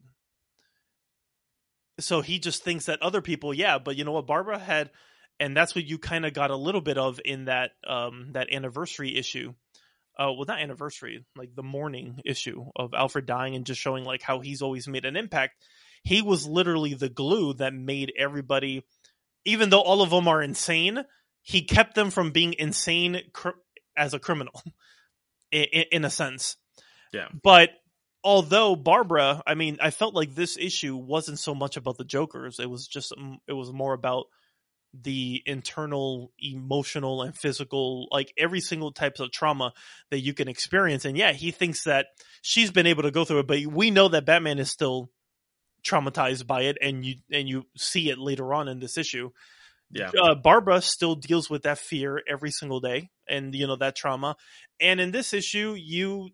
So he just thinks that other people, yeah, but you know what? Barbara had, and that's what you kind of got a little bit of in that um that anniversary issue. Uh, well, not anniversary, like the mourning issue of Alfred dying and just showing like how he's always made an impact. He was literally the glue that made everybody, even though all of them are insane, he kept them from being insane cr- as a criminal in, in a sense. Yeah. But although Barbara, I mean, I felt like this issue wasn't so much about the Jokers. It was just it was more about the internal emotional and physical like every single types of trauma that you can experience and yeah he thinks that she's been able to go through it but we know that batman is still traumatized by it and you and you see it later on in this issue Yeah. uh, Barbara still deals with that fear every single day, and you know that trauma. And in this issue, you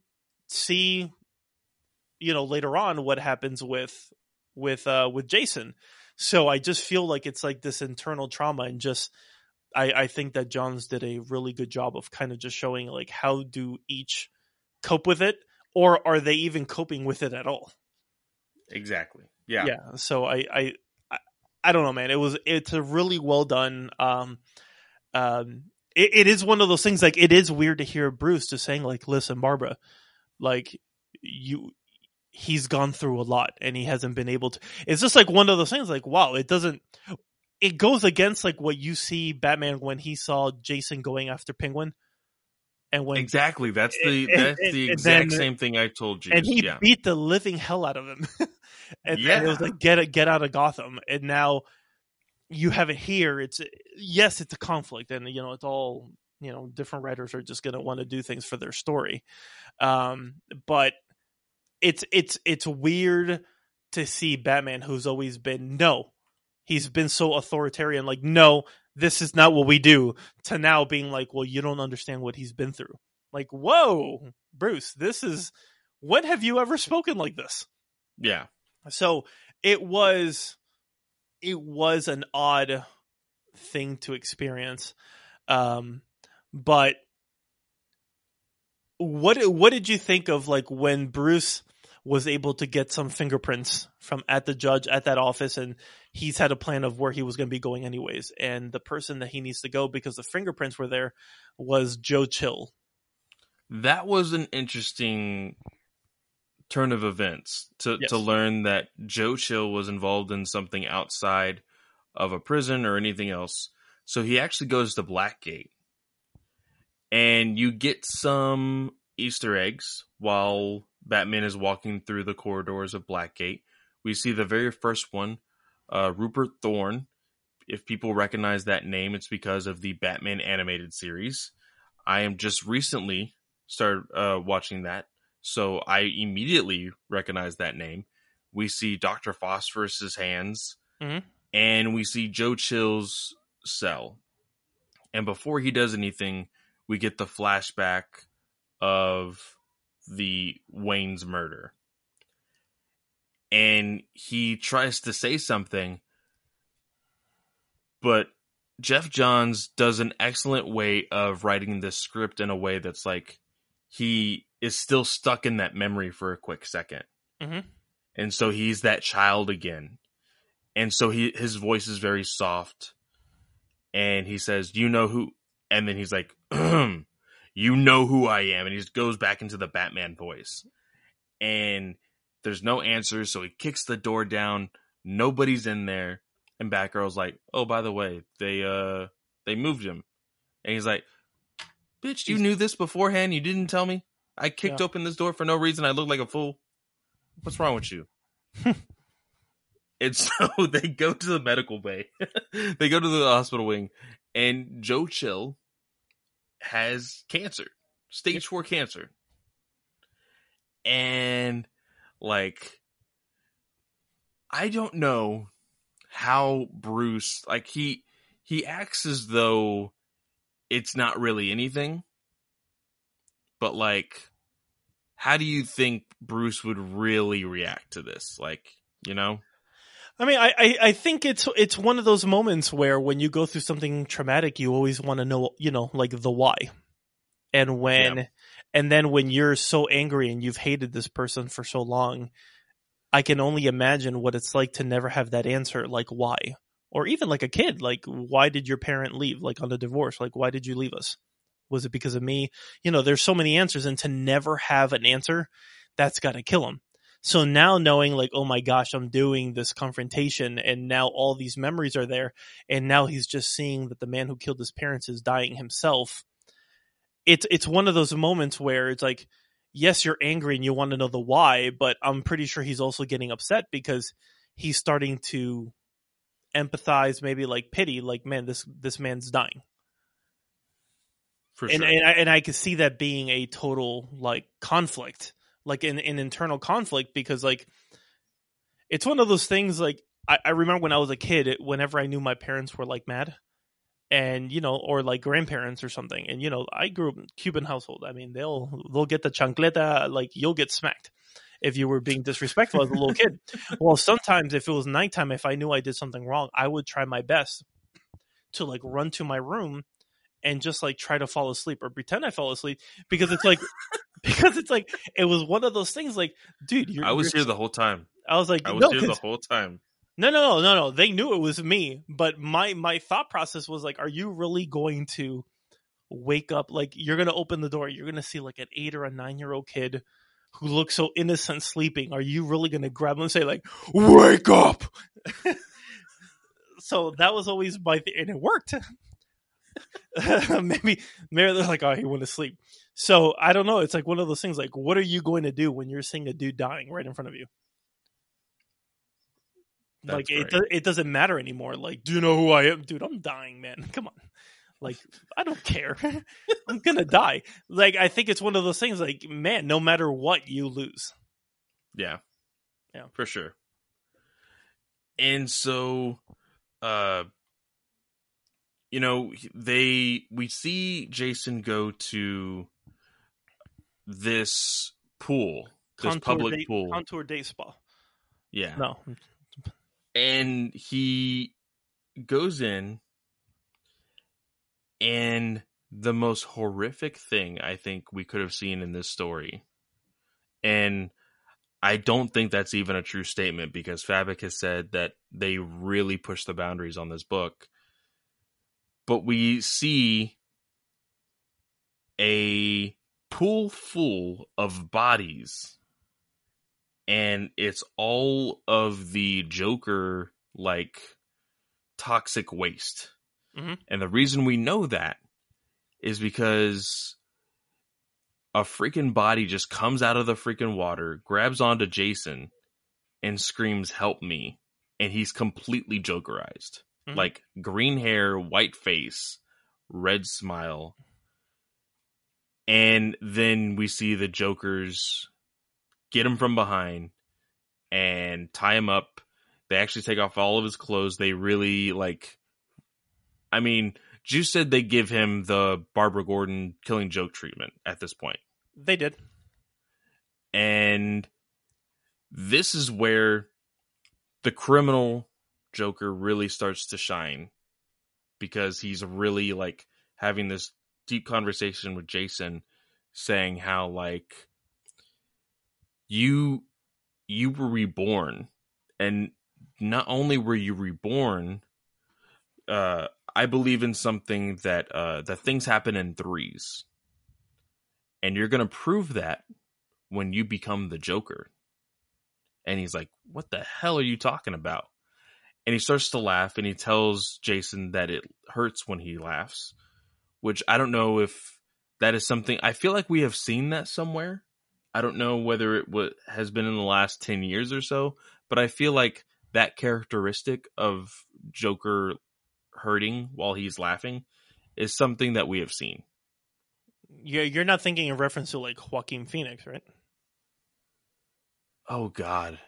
see, you know, later on what happens with with uh, with Jason. So I just feel like it's like this internal trauma, and just I, I think that Johns did a really good job of kind of just showing like how do each cope with it, or are they even coping with it at all? Exactly. Yeah. yeah so I, I i i don't know man it was it's a really well done um um it, it is one of those things like it is weird to hear bruce just saying like listen barbara like you he's gone through a lot and he hasn't been able to it's just like one of those things like wow it doesn't it goes against like what you see batman when he saw jason going after penguin and when Exactly. That's the And- that's the and exact then- same thing I told you. and he yeah. beat the living hell out of him. and, and it was like get get out of Gotham. And now you have it here. It's yes, it's a conflict, and you know it's all you know. Different writers are just going to want to do things for their story, um, but it's it's it's weird to see Batman, who's always been no, he's been so authoritarian. Like no, this is not what we do. To now being like, well, you don't understand what he's been through. Like, whoa, Bruce, this is when have you ever spoken like this? yeah. So it was it was an odd thing to experience. Um but what what did you think of like when Bruce was able to get some fingerprints from at the judge at that office and he's had a plan of where he was going to be going anyways and the person that he needs to go because the fingerprints were there was Joe Chill. That was an interesting turn of events to Yes. to learn that Joe Chill was involved in something outside of a prison or anything else. So he actually goes to Blackgate. And you get some Easter eggs while Batman is walking through the corridors of Blackgate. We see the very first one, uh, Rupert Thorne. If people recognize that name, it's because of the Batman animated series. I am just recently started uh, watching that, so I immediately recognize that name. We see Doctor Phosphorus's hands, Mhm. and we see Joe Chill's cell. And before he does anything, we get the flashback of the Wayne's murder. And he tries to say something, but Geoff Johns does an excellent way of writing this script in a way that's like he is still stuck in that memory for a quick 2nd Mhm. and so he's that child again, and so he his voice is very soft, and he says, you know who?" And then he's like, "You know who I am," and he just goes back into the Batman voice, and there's no answer, so he kicks the door down. Nobody's in there. And Batgirl's like, "Oh, by the way, they uh they moved him." And he's like, "Bitch, you knew this beforehand. You didn't tell me. I kicked Yeah. open this door for no reason. I look like a fool. What's wrong with you?" and so they go to the medical bay. they go to the hospital wing, and Joe Chill has cancer, stage four cancer. and like I don't know how Bruce like he he acts as though it's not really anything. But like how do you think Bruce would really react to this? Like, you know? I mean, I, I, I think it's it's one of those moments where when you go through something traumatic, you always want to know, you know, like the why. And when Yeah. and then when you're so angry and you've hated this person for so long, I can only imagine what it's like to never have that answer, like why, or even like a kid, like why did your parent leave, like on a divorce, like why did you leave us? Was it because of me? You know, there's so many answers, and to never have an answer, that's got to kill him. So now knowing like, oh my gosh, I'm doing this confrontation, and now all these memories are there, and now he's just seeing that the man who killed his parents is dying himself. It's it's one of those moments where it's like yes, you're angry and you want to know the why, but I'm pretty sure he's also getting upset because he's starting to empathize, maybe like pity, like man, this this man's dying, For and sure. and I, and I could see that being a total like conflict, like an, an internal conflict, because like it's one of those things. Like I, I remember when I was a kid, it, whenever I knew my parents were like mad. And you know, or like grandparents or something, and you know, I grew up in Cuban household. I mean, they'll they'll get the chancleta, like you'll get smacked if you were being disrespectful as a little kid. Well, sometimes if it was nighttime, if I knew I did something wrong, I would try my best to like run to my room and just like try to fall asleep or pretend I fell asleep because it's like because it's like it was one of those things like dude you're, I was you're- here the whole time. I was like I was no, here the whole time. no no no no no they knew it was me but my my thought process was like are you really going to wake up like you're gonna open the door you're gonna see like an eight or a nine year old kid who looks so innocent sleeping are you really gonna grab him and say like wake up so that was always my th- and it worked maybe maybe they're like oh he went to sleep. So i don't know. It's like one of those things like what are you going to do when you're seeing a dude dying right in front of you? Like That's it, do, it doesn't matter anymore. Like do you know who i am? Dude i'm dying man. Come on. Like i don't care. I'm gonna die. Like i think it's one of those things like man no matter what you lose. Yeah. Yeah. For sure. And so uh you know, they we see Jason go to this pool, this public date, pool. contour day spa yeah. no and he goes in and the most horrific thing I think we could have seen in this story and I don't think that's even a true statement because Fabok has said that they really push the boundaries on this book. But we see a pool full of bodies and it's all of the Joker like toxic waste. Mhm. And the reason we know that is because a freaking body just comes out of the freaking water, grabs onto Jason, and screams, Help me. And he's completely Jokerized. Mhm. Like green hair, white face, red smile. And then we see the Jokers get him from behind and tie him up. They actually take off all of his clothes. They really like. I mean, Juice said they give him the Barbara Gordon killing joke treatment at this point. they did And this is where the criminal Joker really starts to shine because he's really like having this deep conversation with Jason saying how like you you were reborn and not only were you reborn uh I believe in something that uh that things happen in threes. And you're to prove that when you become the Joker. And he's like, What the hell are you talking about? And he starts to laugh and he tells Jason that it hurts when he laughs, which I don't know if that is something I feel like we have seen that somewhere. I don't know whether it wa has been in the last 10 years or so, but I feel like that characteristic of Joker hurting while he's laughing is something that we have seen. Yeah, you're not thinking in reference to like Joaquin Phoenix, right? Oh God.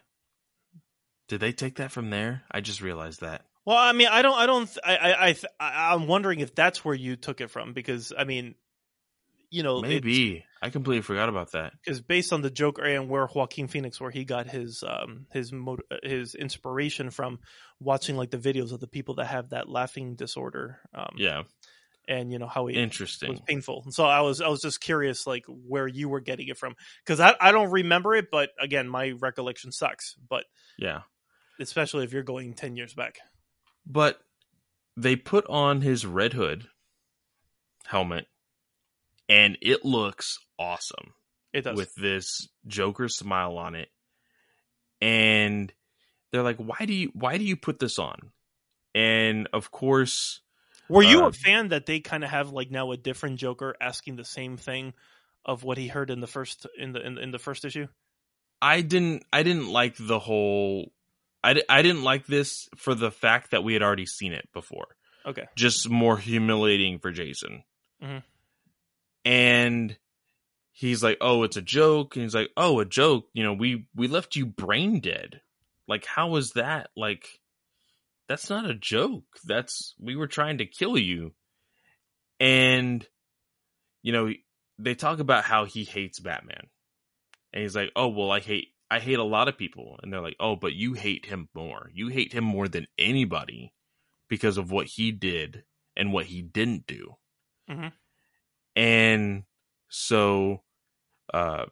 Did they take that from there? I just realized that. Well, I mean, I don't, I don't, I, I, I, I'm wondering if that's where you took it from because I mean, you know, Maybe. I completely forgot about that. because based on the Joker and where Joaquin Phoenix, where he got his um his mot- his inspiration from watching like the videos of the people that have that laughing disorder, um, Yeah. and you know how it was Interesting. painful. And so I was I was just curious like where you were getting it from because I I don't remember it, but again my recollection sucks. But Yeah. Especially if you're going ten years back. But they put on his Red Hood helmet and it looks awesome. It does. with this Joker smile on it. And they're like, "Why do you why do you put this on?" And of course, Were you uh, a fan that they kind of have like now a different Joker asking the same thing of what he heard in the first in the in, in the first issue? I didn't I didn't like the whole I, I didn't like this for the fact that we had already seen it before. Okay. Just more humiliating for Jason. Mhm. And he's like, "Oh, it's a joke." And he's like, "Oh, a joke. You know, we we left you brain dead. Like how was that? Like that's not a joke. That's we were trying to kill you." And you know, they talk about how he hates Batman. And he's like, "Oh, well, I hate I hate a lot of people." And they're like, "Oh, but you hate him more. You hate him more than anybody because of what he did and what he didn't do." Mhm. And so uh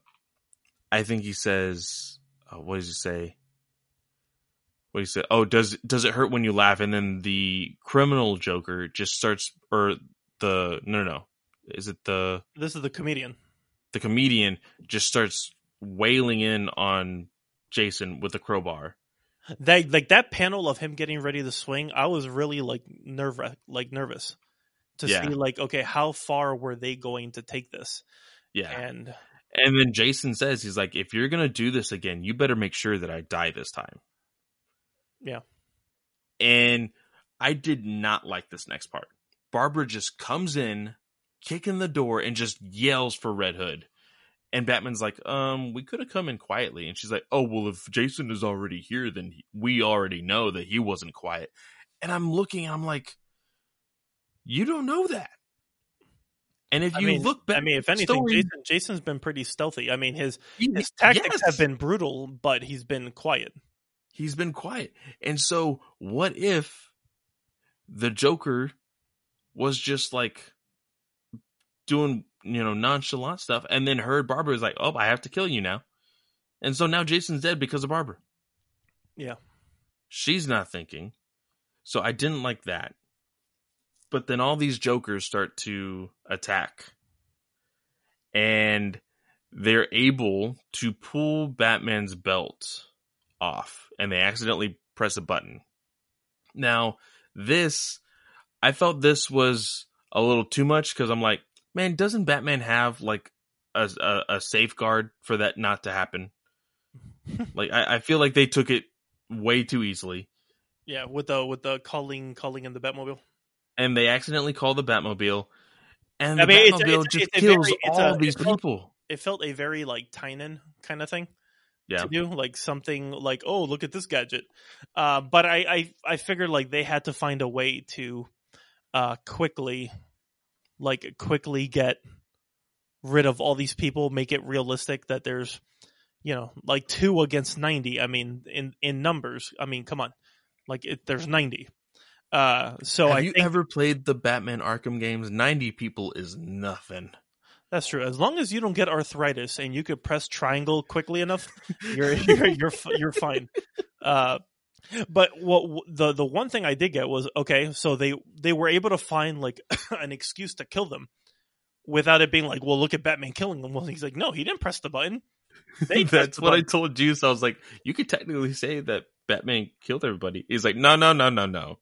I think he says, uh, what does he say? What he said? Oh, does does it hurt when you laugh? And then the criminal Joker just starts, or the no, no, no, is it the This is the comedian. the comedian just starts wailing in on Jason with a crowbar. That like that panel of him getting ready to swing, I was really like nerve like nervous to Yeah. see like okay, how far were they going to take this? Yeah, And and then Jason says he's like, if you're gonna do this again, you better make sure that I die this time. Yeah. And I did not like this next part. Barbara just comes in, kicking the door, and just yells for Red Hood. And Batman's like, um, we could have come in quietly. And she's like, oh, well, if Jason is already here, then we already know that he wasn't quiet. And I'm looking and I'm like, you don't know that. And if I you mean, look back, I mean, if anything, story- Jason Jason's been pretty stealthy. I mean, his he- his tactics yes. have been brutal, but he's been quiet. he's been quiet. And so, what if the Joker was just like doing, you know, nonchalant stuff and then heard Barbara was like, oh, I have to kill you now. And so now Jason's dead because of Barbara. Yeah. She's not thinking. So I didn't like that. But then all these Jokers start to attack. And they're able to pull Batman's belt off and they accidentally press a button. Now, this, I felt this was a little too much because I'm like, man, doesn't Batman have like a, a, a safeguard for that not to happen? like, I, I feel like they took it way too easily. Yeah, with the with the calling calling in the Batmobile. And they accidentally call the Batmobile. And the I mean, it's a- Batmobile it's a- just it's kills very- it's all a- these it felt- people. It felt a very like Tynion kind of thing. Yeah. to do like something like oh look at this gadget uh, but I, I i figured like they had to find a way to uh quickly like quickly get rid of all these people make it realistic that there's you know like two against 90 i mean in in numbers i mean come on like it, there's 90 uh so Have i you think ever played the Batman Arkham games? 90 people is nothing. that's true as long as you don't get arthritis and you could press triangle quickly enough you're you're you're, you're fine. Uh, but what the the one thing I did get was okay. So they they were able to find like an excuse to kill them without it being like, well, look at Batman killing them. Well, he's like, no, he didn't press the button. That's the what I button. told Juice. I was like, you could technically say that Batman killed everybody. He's like, no, no, no, no, no.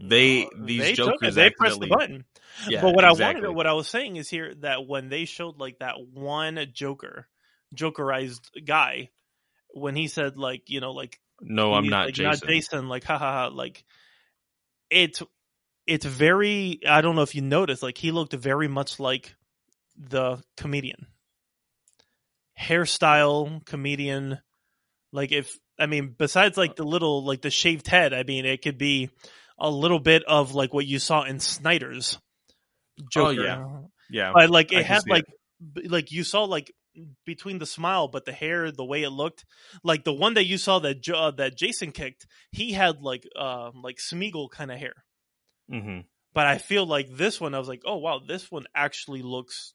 They- these they jokers they pressed the button. Yeah, but what I wanted, what I was saying is here that when they showed like that one Joker, Jokerized guy, when he said like you know like No, I'm not like, Jason. Not Jason. Like, ha ha ha. Like, it's it's very. I don't know if you noticed. Like, he looked very much like the comedian. Hairstyle, comedian, Like if I mean, besides like the little like the shaved head, I mean, it could be a little bit of like what you saw in Snyder's oh, Joker. Oh, yeah. Yeah. but like it can had like b- like you saw like between the smile, but the hair, the way it looked, like the one that you saw that jo- uh, that Jason kicked, he had like uh like Smeagol kind of hair. hmm But I feel like this one, I was like, oh wow, this one actually looks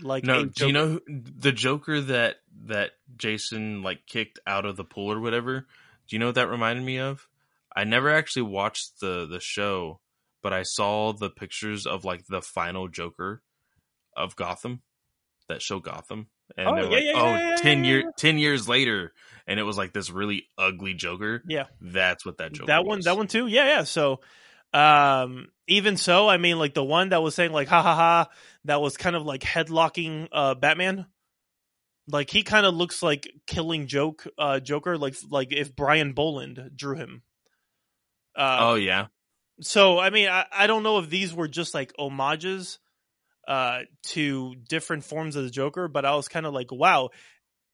like No, do you know who, the Joker that that Jason like kicked out of the pool or whatever? Do you know what that reminded me of? I never actually watched the the show, but I saw the pictures of like the final Joker of Gotham, that show Gotham, and Oh, they're yeah, like, yeah, oh, yeah, yeah, 10 yeah, year. 10 years later, and it was like this really ugly Joker. Yeah. That's what that Joker. that one was. that one too yeah yeah so um even so i mean like the one that was saying like ha ha ha that was kind of like headlocking uh batman like he kind of looks like killing joke uh joker like like if brian bolland drew him uh Oh yeah, so i mean I, I don't know if these were just like homages uh to different forms of the joker but i was kind of like wow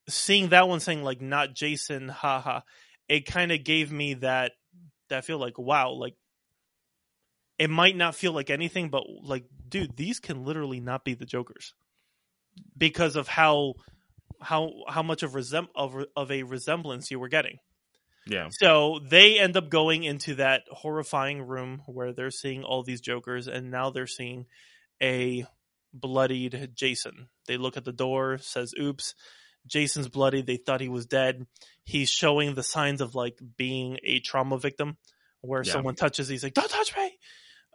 seeing that one saying like not jason haha it kind of gave me that that feel like wow like it might not feel like anything but like dude these can literally not be the jokers because of how how how much of resem- of, of a resemblance you were getting yeah. so they end up going into that horrifying room where they're seeing all these jokers, and now they're seeing a bloodied Jason. They look at the door, says, "Oops, Jason's bloody." They thought he was dead. He's showing the signs of like being a trauma victim, where Yeah. someone touches, he's like, "Don't touch me,"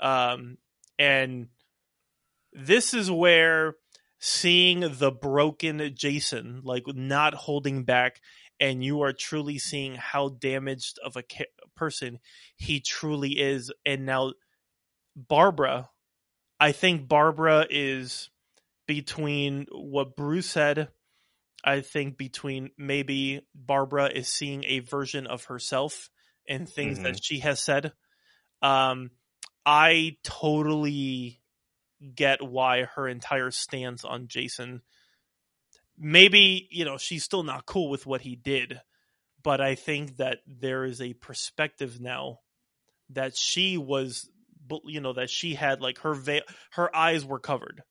um, and this is where seeing the broken Jason, like not holding back, and you are truly seeing how damaged of a ca- person he truly is. And now, Barbara, I think Barbara is between what Bruce said. I think between maybe Barbara is seeing a version of herself and things that she has said. Um, I totally get why her entire stance on Jason. Maybe, you know, she's still not cool with what he did, but I think that there is a perspective now that she was, you know, that she had like her veil, her eyes were covered.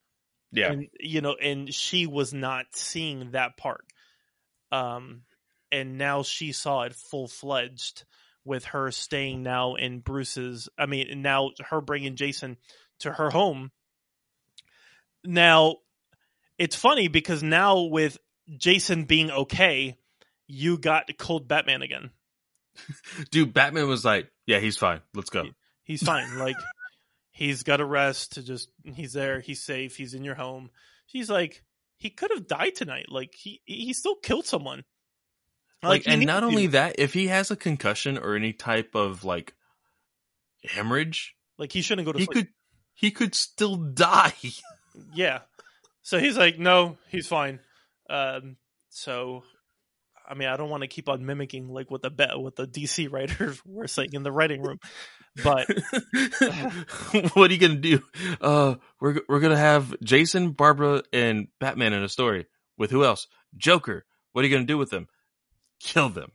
Yeah. And, you know, and she was not seeing that part. Um, and now she saw it full fledged with her staying now in Bruce's. I mean, now her bringing Jason to her home. Now, it's funny because now with Jason being okay, you got cold Batman again. Dude, Batman was like, "Yeah, he's fine. Let's go." He's fine. like he's got a rest to just he's there, he's safe, he's in your home. She's like he could have died tonight. Like he he still killed someone. Like, he and not to. only that, if he has a concussion or any type of like hemorrhage, like he shouldn't go to he sleep. could he could still die. Yeah. So he's like, no, he's fine. Um, so, I mean, I don't want to keep on mimicking like what the be- what the DC writers were saying in the writing room, but what are you gonna do? Uh, we're we're gonna have Jason, Barbara, and Batman in a story with who else? Joker. What are you gonna do with them? Kill them.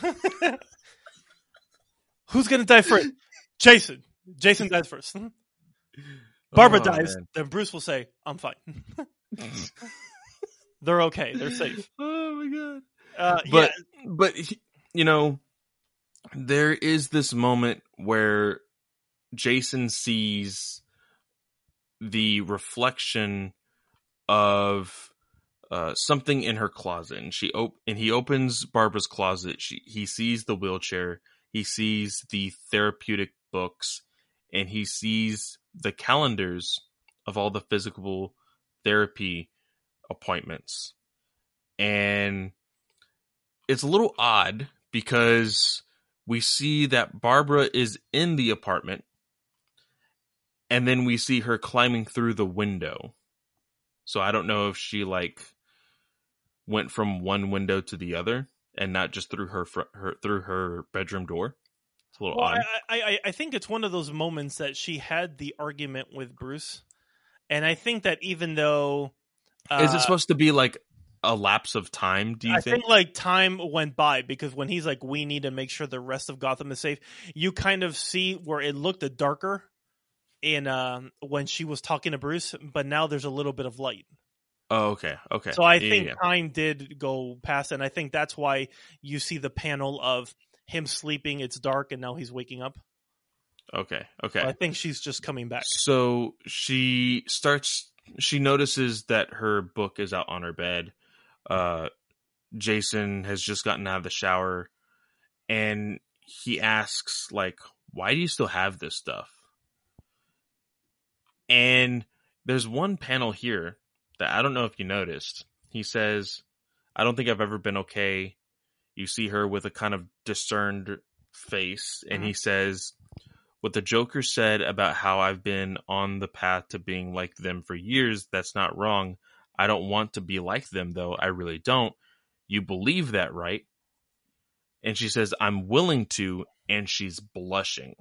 who's gonna die first? Jason. Jason dies first. Barbara Oh, dies, man. then Bruce will say, "I'm fine." They're okay. They're safe. Oh my god. Uh, but yeah, but he- you know there is this moment where jason sees the reflection of uh, something in her closet and she op- and he opens barbara's closet. She he sees the wheelchair he sees the therapeutic books and he sees the calendars of all the physical therapy appointments. And it's a little odd because we see that Barbara is in the apartment and then we see her climbing through the window. So I don't know if she like went from one window to the other and not just through her fr- her through her bedroom door. It's a little well, odd. I, I I think it's one of those moments that she had the argument with Bruce, and I think that even though uh, Is it supposed to be like a lapse of time? Do you I think? think like time went by because when he's like, we need to make sure the rest of Gotham is safe. You kind of see where it looked a darker in um, when she was talking to Bruce, but now there's a little bit of light. Oh, okay, okay. So I Yeah, think yeah, time did go past, and I think that's why you see the panel of him sleeping. It's dark, and now he's waking up. yeah. okay, So okay. I think she's just coming back. So she starts. She notices that her book is out on her bed. Uh, Jason has just gotten out of the shower, and he asks, "Like, why do you still have this stuff?" And there's one panel here that I don't know if you noticed. He says, "I don't think I've ever been okay." You see her with a kind of discerned face, and he says, what the Joker said about how I've been on the path to being like them for years, that's not wrong. I don't want to be like them, though. I really don't. You believe that, right? And she says, I'm willing to, and she's blushing.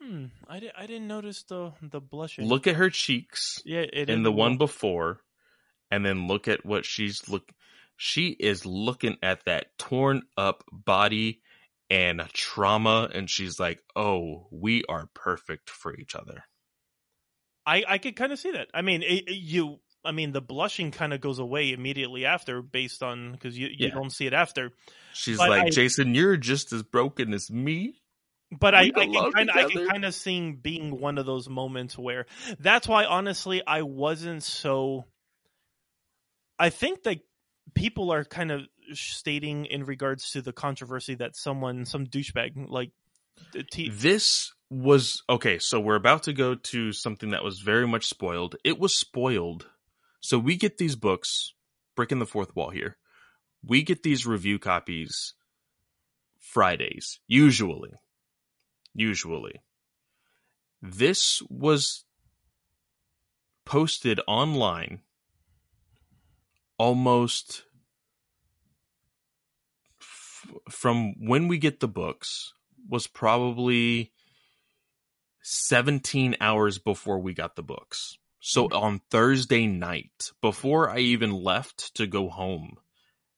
Hmm. I, di- I didn't notice the the blushing. Look at her cheeks yeah, it in the one before, and then look at what she's look. She is looking at that torn up body and trauma, and she's like, "Oh, we are perfect for each other." I I could kind of see that. I mean, it, it- you. I mean, the blushing kind of goes away immediately after, based on because you you Yeah. don't see it after. She's But like, I- Jason, you're just as broken as me. But I, We I can kind of I can kind of see being one of those moments where that's why honestly I wasn't so. I think that people are kind of stating in regards to the controversy that someone some douchebag like This was okay. So we're about to go to something that was very much spoiled. It was spoiled. So we get these books, breaking the fourth wall here. We get these review copies Fridays, usually. Usually. This was posted online almost f- from when we get the books was probably 17 hours before we got the books. So mm-hmm. on Thursday night, before I even left to go home,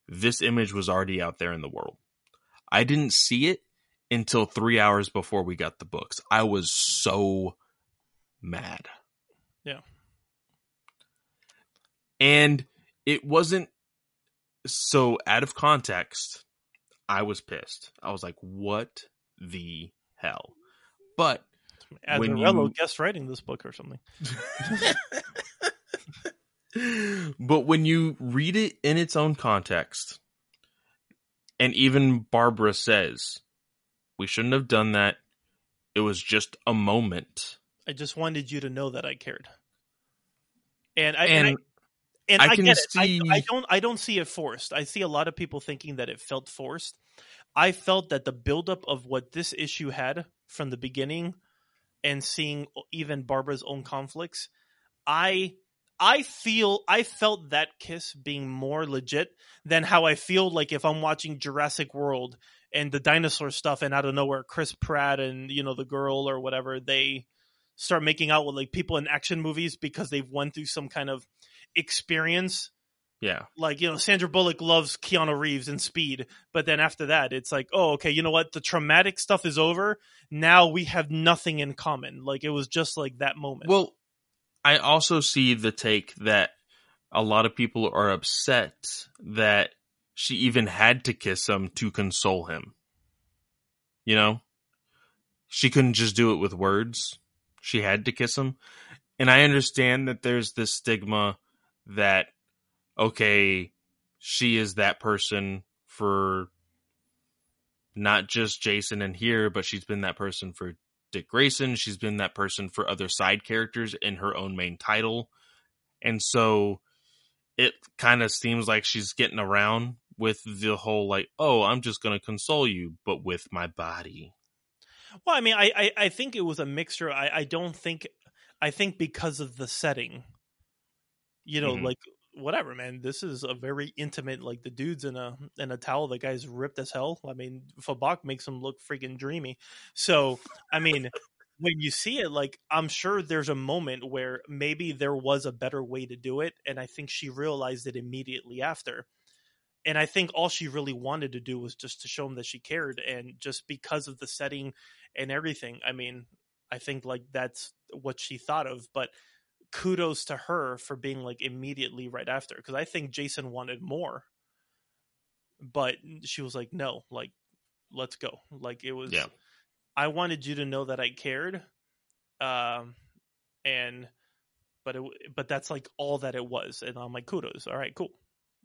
this image was already out there in the world. I didn't see it until three hours before we got the books. I was so mad. Yeah. And it wasn't so out of context. I was pissed. I was like, what the hell? But when Azzarello you- guest writing this book or something. but when you read it in its own context, and even Barbara says, we shouldn't have done that. It was just a moment. I just wanted you to know that I cared. And I and, And I, and I I, can get it. I, see- I don't I don't see it forced. I see a lot of people thinking that it felt forced. I felt that the buildup of what this issue had from the beginning and seeing even Barbara's own conflicts, I I feel I felt that kiss being more legit than how I feel like if I'm watching Jurassic World and the dinosaur stuff and out of nowhere Chris Pratt and you know the girl or whatever they start making out with like people in action movies because they've went through some kind of experience yeah, like you know Sandra Bullock loves Keanu Reeves and Speed, but then after that it's like, oh, okay, you know what? The traumatic stuff is over. Now we have nothing in common. Like it was just like that moment. Well, I also see the take that a lot of people are upset that she even had to kiss him to console him. You know? She couldn't just do it with words. She had to kiss him. And I understand that there's this stigma that, okay, she is that person for not just Jason and here, but she's been that person for Dick Grayson. She's been that person for other side characters in her own main title. And so it kind of seems like she's getting around with the whole like, oh, I'm just going to console you, but with my body. well, I mean, I, I I think it was a mixture. I I don't think I think because of the setting, you know, Mhm. like whatever, man. This is a very intimate. Like the dude's in a in a towel. The guy's ripped as hell. I mean, Fabok makes him look freaking dreamy. So I mean. when you see it, like I'm sure there's a moment where maybe there was a better way to do it, and I think she realized it immediately after. And I think all she really wanted to do was just to show him that she cared, and just because of the setting and everything, I mean, I think like that's what she thought of. But kudos to her for being like immediately right after, because I think Jason wanted more, but she was like, no, like let's go. Like it was. Yeah. I wanted you to know that I cared, um, and but it but that's like all that it was, and I'm like kudos. All right, cool.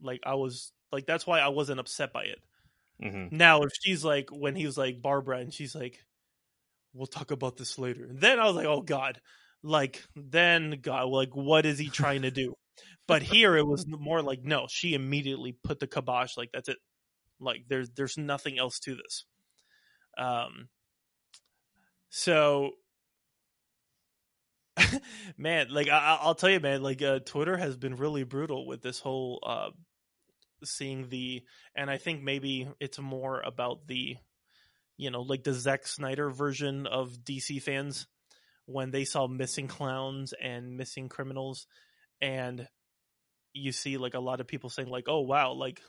Like I was like that's why I wasn't upset by it. Mm-hmm. Now if she's like when he was like Barbara and she's like, we'll talk about this later. And Then I was like, oh god, like then God, like what is he trying to do? but here it was more like no, she immediately put the kibosh. Like that's it. Like there's there's nothing else to this. Um. So, man, like I, I'll tell you, man, like uh, Twitter has been really brutal with this whole uh, seeing the, and I think maybe it's more about the, you know, like the Zack Snyder version of DC fans when they saw missing clowns and missing criminals, and you see like a lot of people saying like, oh wow, like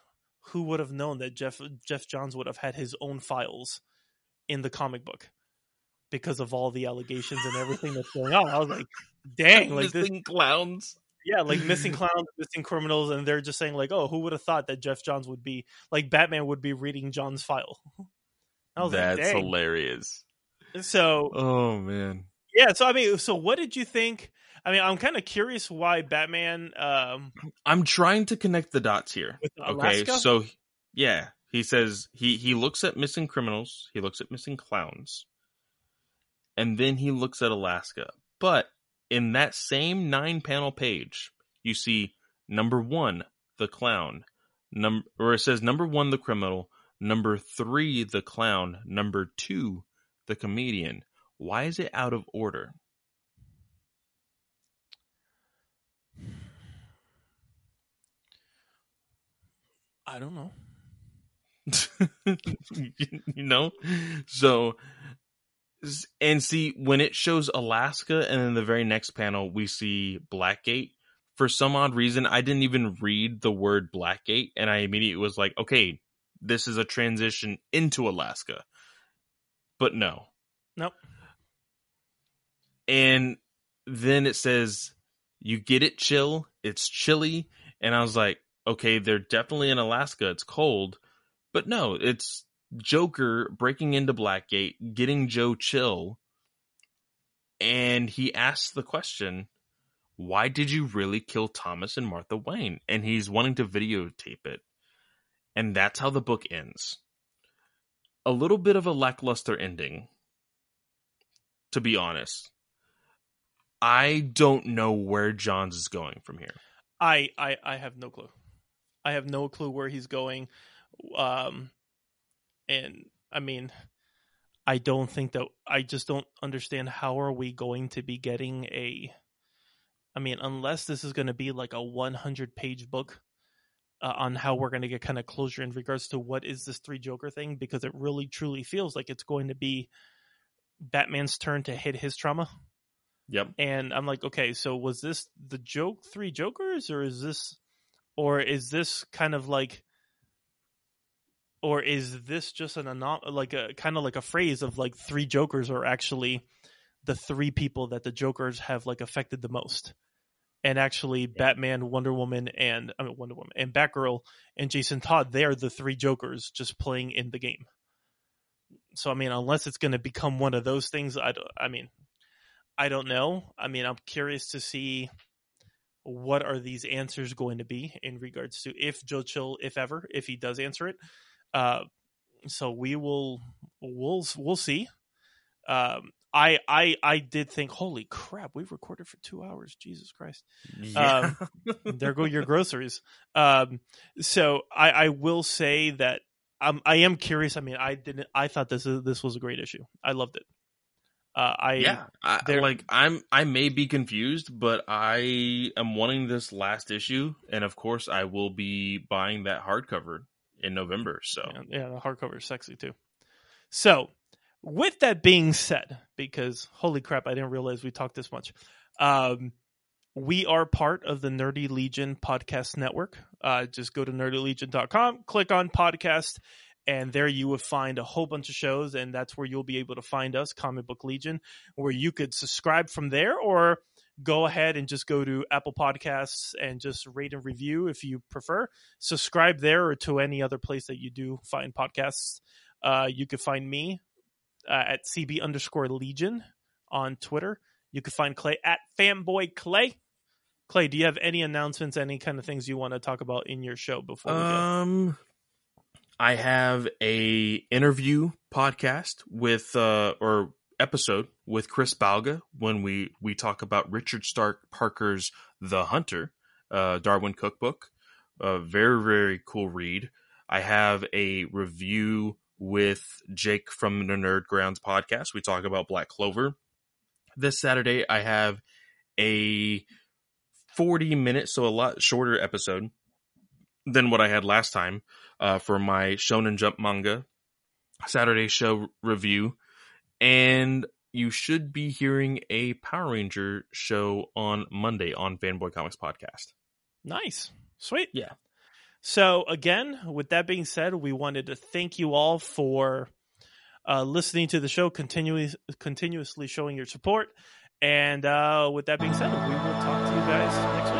who would have known that Jeff Geoff Johns would have had his own files in the comic book because of all the allegations and everything that's going on. I was like, dang, like this, Missing clowns. yeah, like missing clowns, missing criminals, and they're just saying like, oh, who would have thought that Geoff Johns would be like Batman would be reading John's file? I was That's like, dang. hilarious. So Oh man. Yeah, so I mean, so what did you think? I mean, I'm kind of curious why Batman. Um, I'm trying to connect the dots here. Okay, so yeah, he says he he looks at missing criminals, he looks at missing clowns, and then he looks at Alaska. But in that same nine panel page, you see number one, the clown, number or it says number one, the criminal, number three, the clown, number two, the comedian. Why is it out of order? I don't know. you know so and see when it shows alaska and then the very next panel we see blackgate for some odd reason i didn't even read the word blackgate and i immediately was like okay this is a transition into alaska but no Nope. And then it says you get it chill. It's chilly. And i was like okay they're definitely in alaska. It's cold. But no it's joker breaking into blackgate getting joe chill. And he asks the question why did you really kill thomas and martha wayne? And he's wanting to videotape it. And that's how the book ends. A little bit of a lackluster ending to be honest I don't know where Johns is going from here. I, I I have no clue. I have no clue where he's going. Um, and I mean, I don't think that I just don't understand how are we going to be getting a. I mean, unless this is going to be like a 100 page book uh, on how we're going to get kind of closure in regards to what is this three Joker thing, because it really truly feels like it's going to be Batman's turn to hit his trauma. Yep. and I'm like, okay, so was this the joke three jokers or is this or is this kind of like or is this just an anom- like a kind of like a phrase of like three jokers are actually the three people that the jokers have like affected the most. And actually batman wonder woman and i mean wonder woman and batgirl and jason todd they're the three jokers just playing in the game. So i mean unless it's going to become one of those things i don't i mean I don't know. I mean, I'm curious to see what are these answers going to be in regards to if Joe Chill, if ever, if he does answer it. Uh, so we will, we'll, we'll see. Um, I, I, I did think, holy crap, we've recorded for two hours. Jesus Christ. Yeah. there go your groceries. Um, so I, I will say that um, I am curious. I mean, I didn't. I thought this is, this was a great issue. I loved it. Uh, I yeah. I, like I'm I may be confused, but I am wanting this last issue, and of course I will be buying that hardcover in November. So Yeah, yeah, the hardcover is sexy too. So, with that being said, because holy crap, I didn't realize we talked this much. Um, we are part of the Nerdy Legion podcast network. Uh, just go to nerdylegion.com, click on podcast, and there you will find a whole bunch of shows. And that's where you'll be able to find us, Comic Book Legion, where you could subscribe from there or go ahead and just go to Apple Podcasts and just rate and review if you prefer. Subscribe there or to any other place that you do find podcasts. Uh, you could find me uh, at CB underscore Legion on Twitter. You can find Clay at Fanboy Clay. Clay, do you have any announcements, any kind of things you want to talk about in your show before we go? Um, I have a interview podcast with uh or episode with Chris Balga when we we talk about Richard Stark Parker's The Hunter, uh, Darwyn Cooke book. A very very cool read. I have a review with Jake from the Nerd Grounds podcast. We talk about Black Clover. This Saturday, I have a 40 minute, so a lot shorter episode than what I had last time uh, for my Shonen Jump manga Saturday show review. And you should be hearing a Power Ranger show on Monday on Fanboy Comics Podcast. Nice. Sweet. Yeah. So, again, with that being said, we wanted to thank you all for uh, listening to the show, continuously continuously showing your support. And uh, with that being said, we will talk to you guys next week.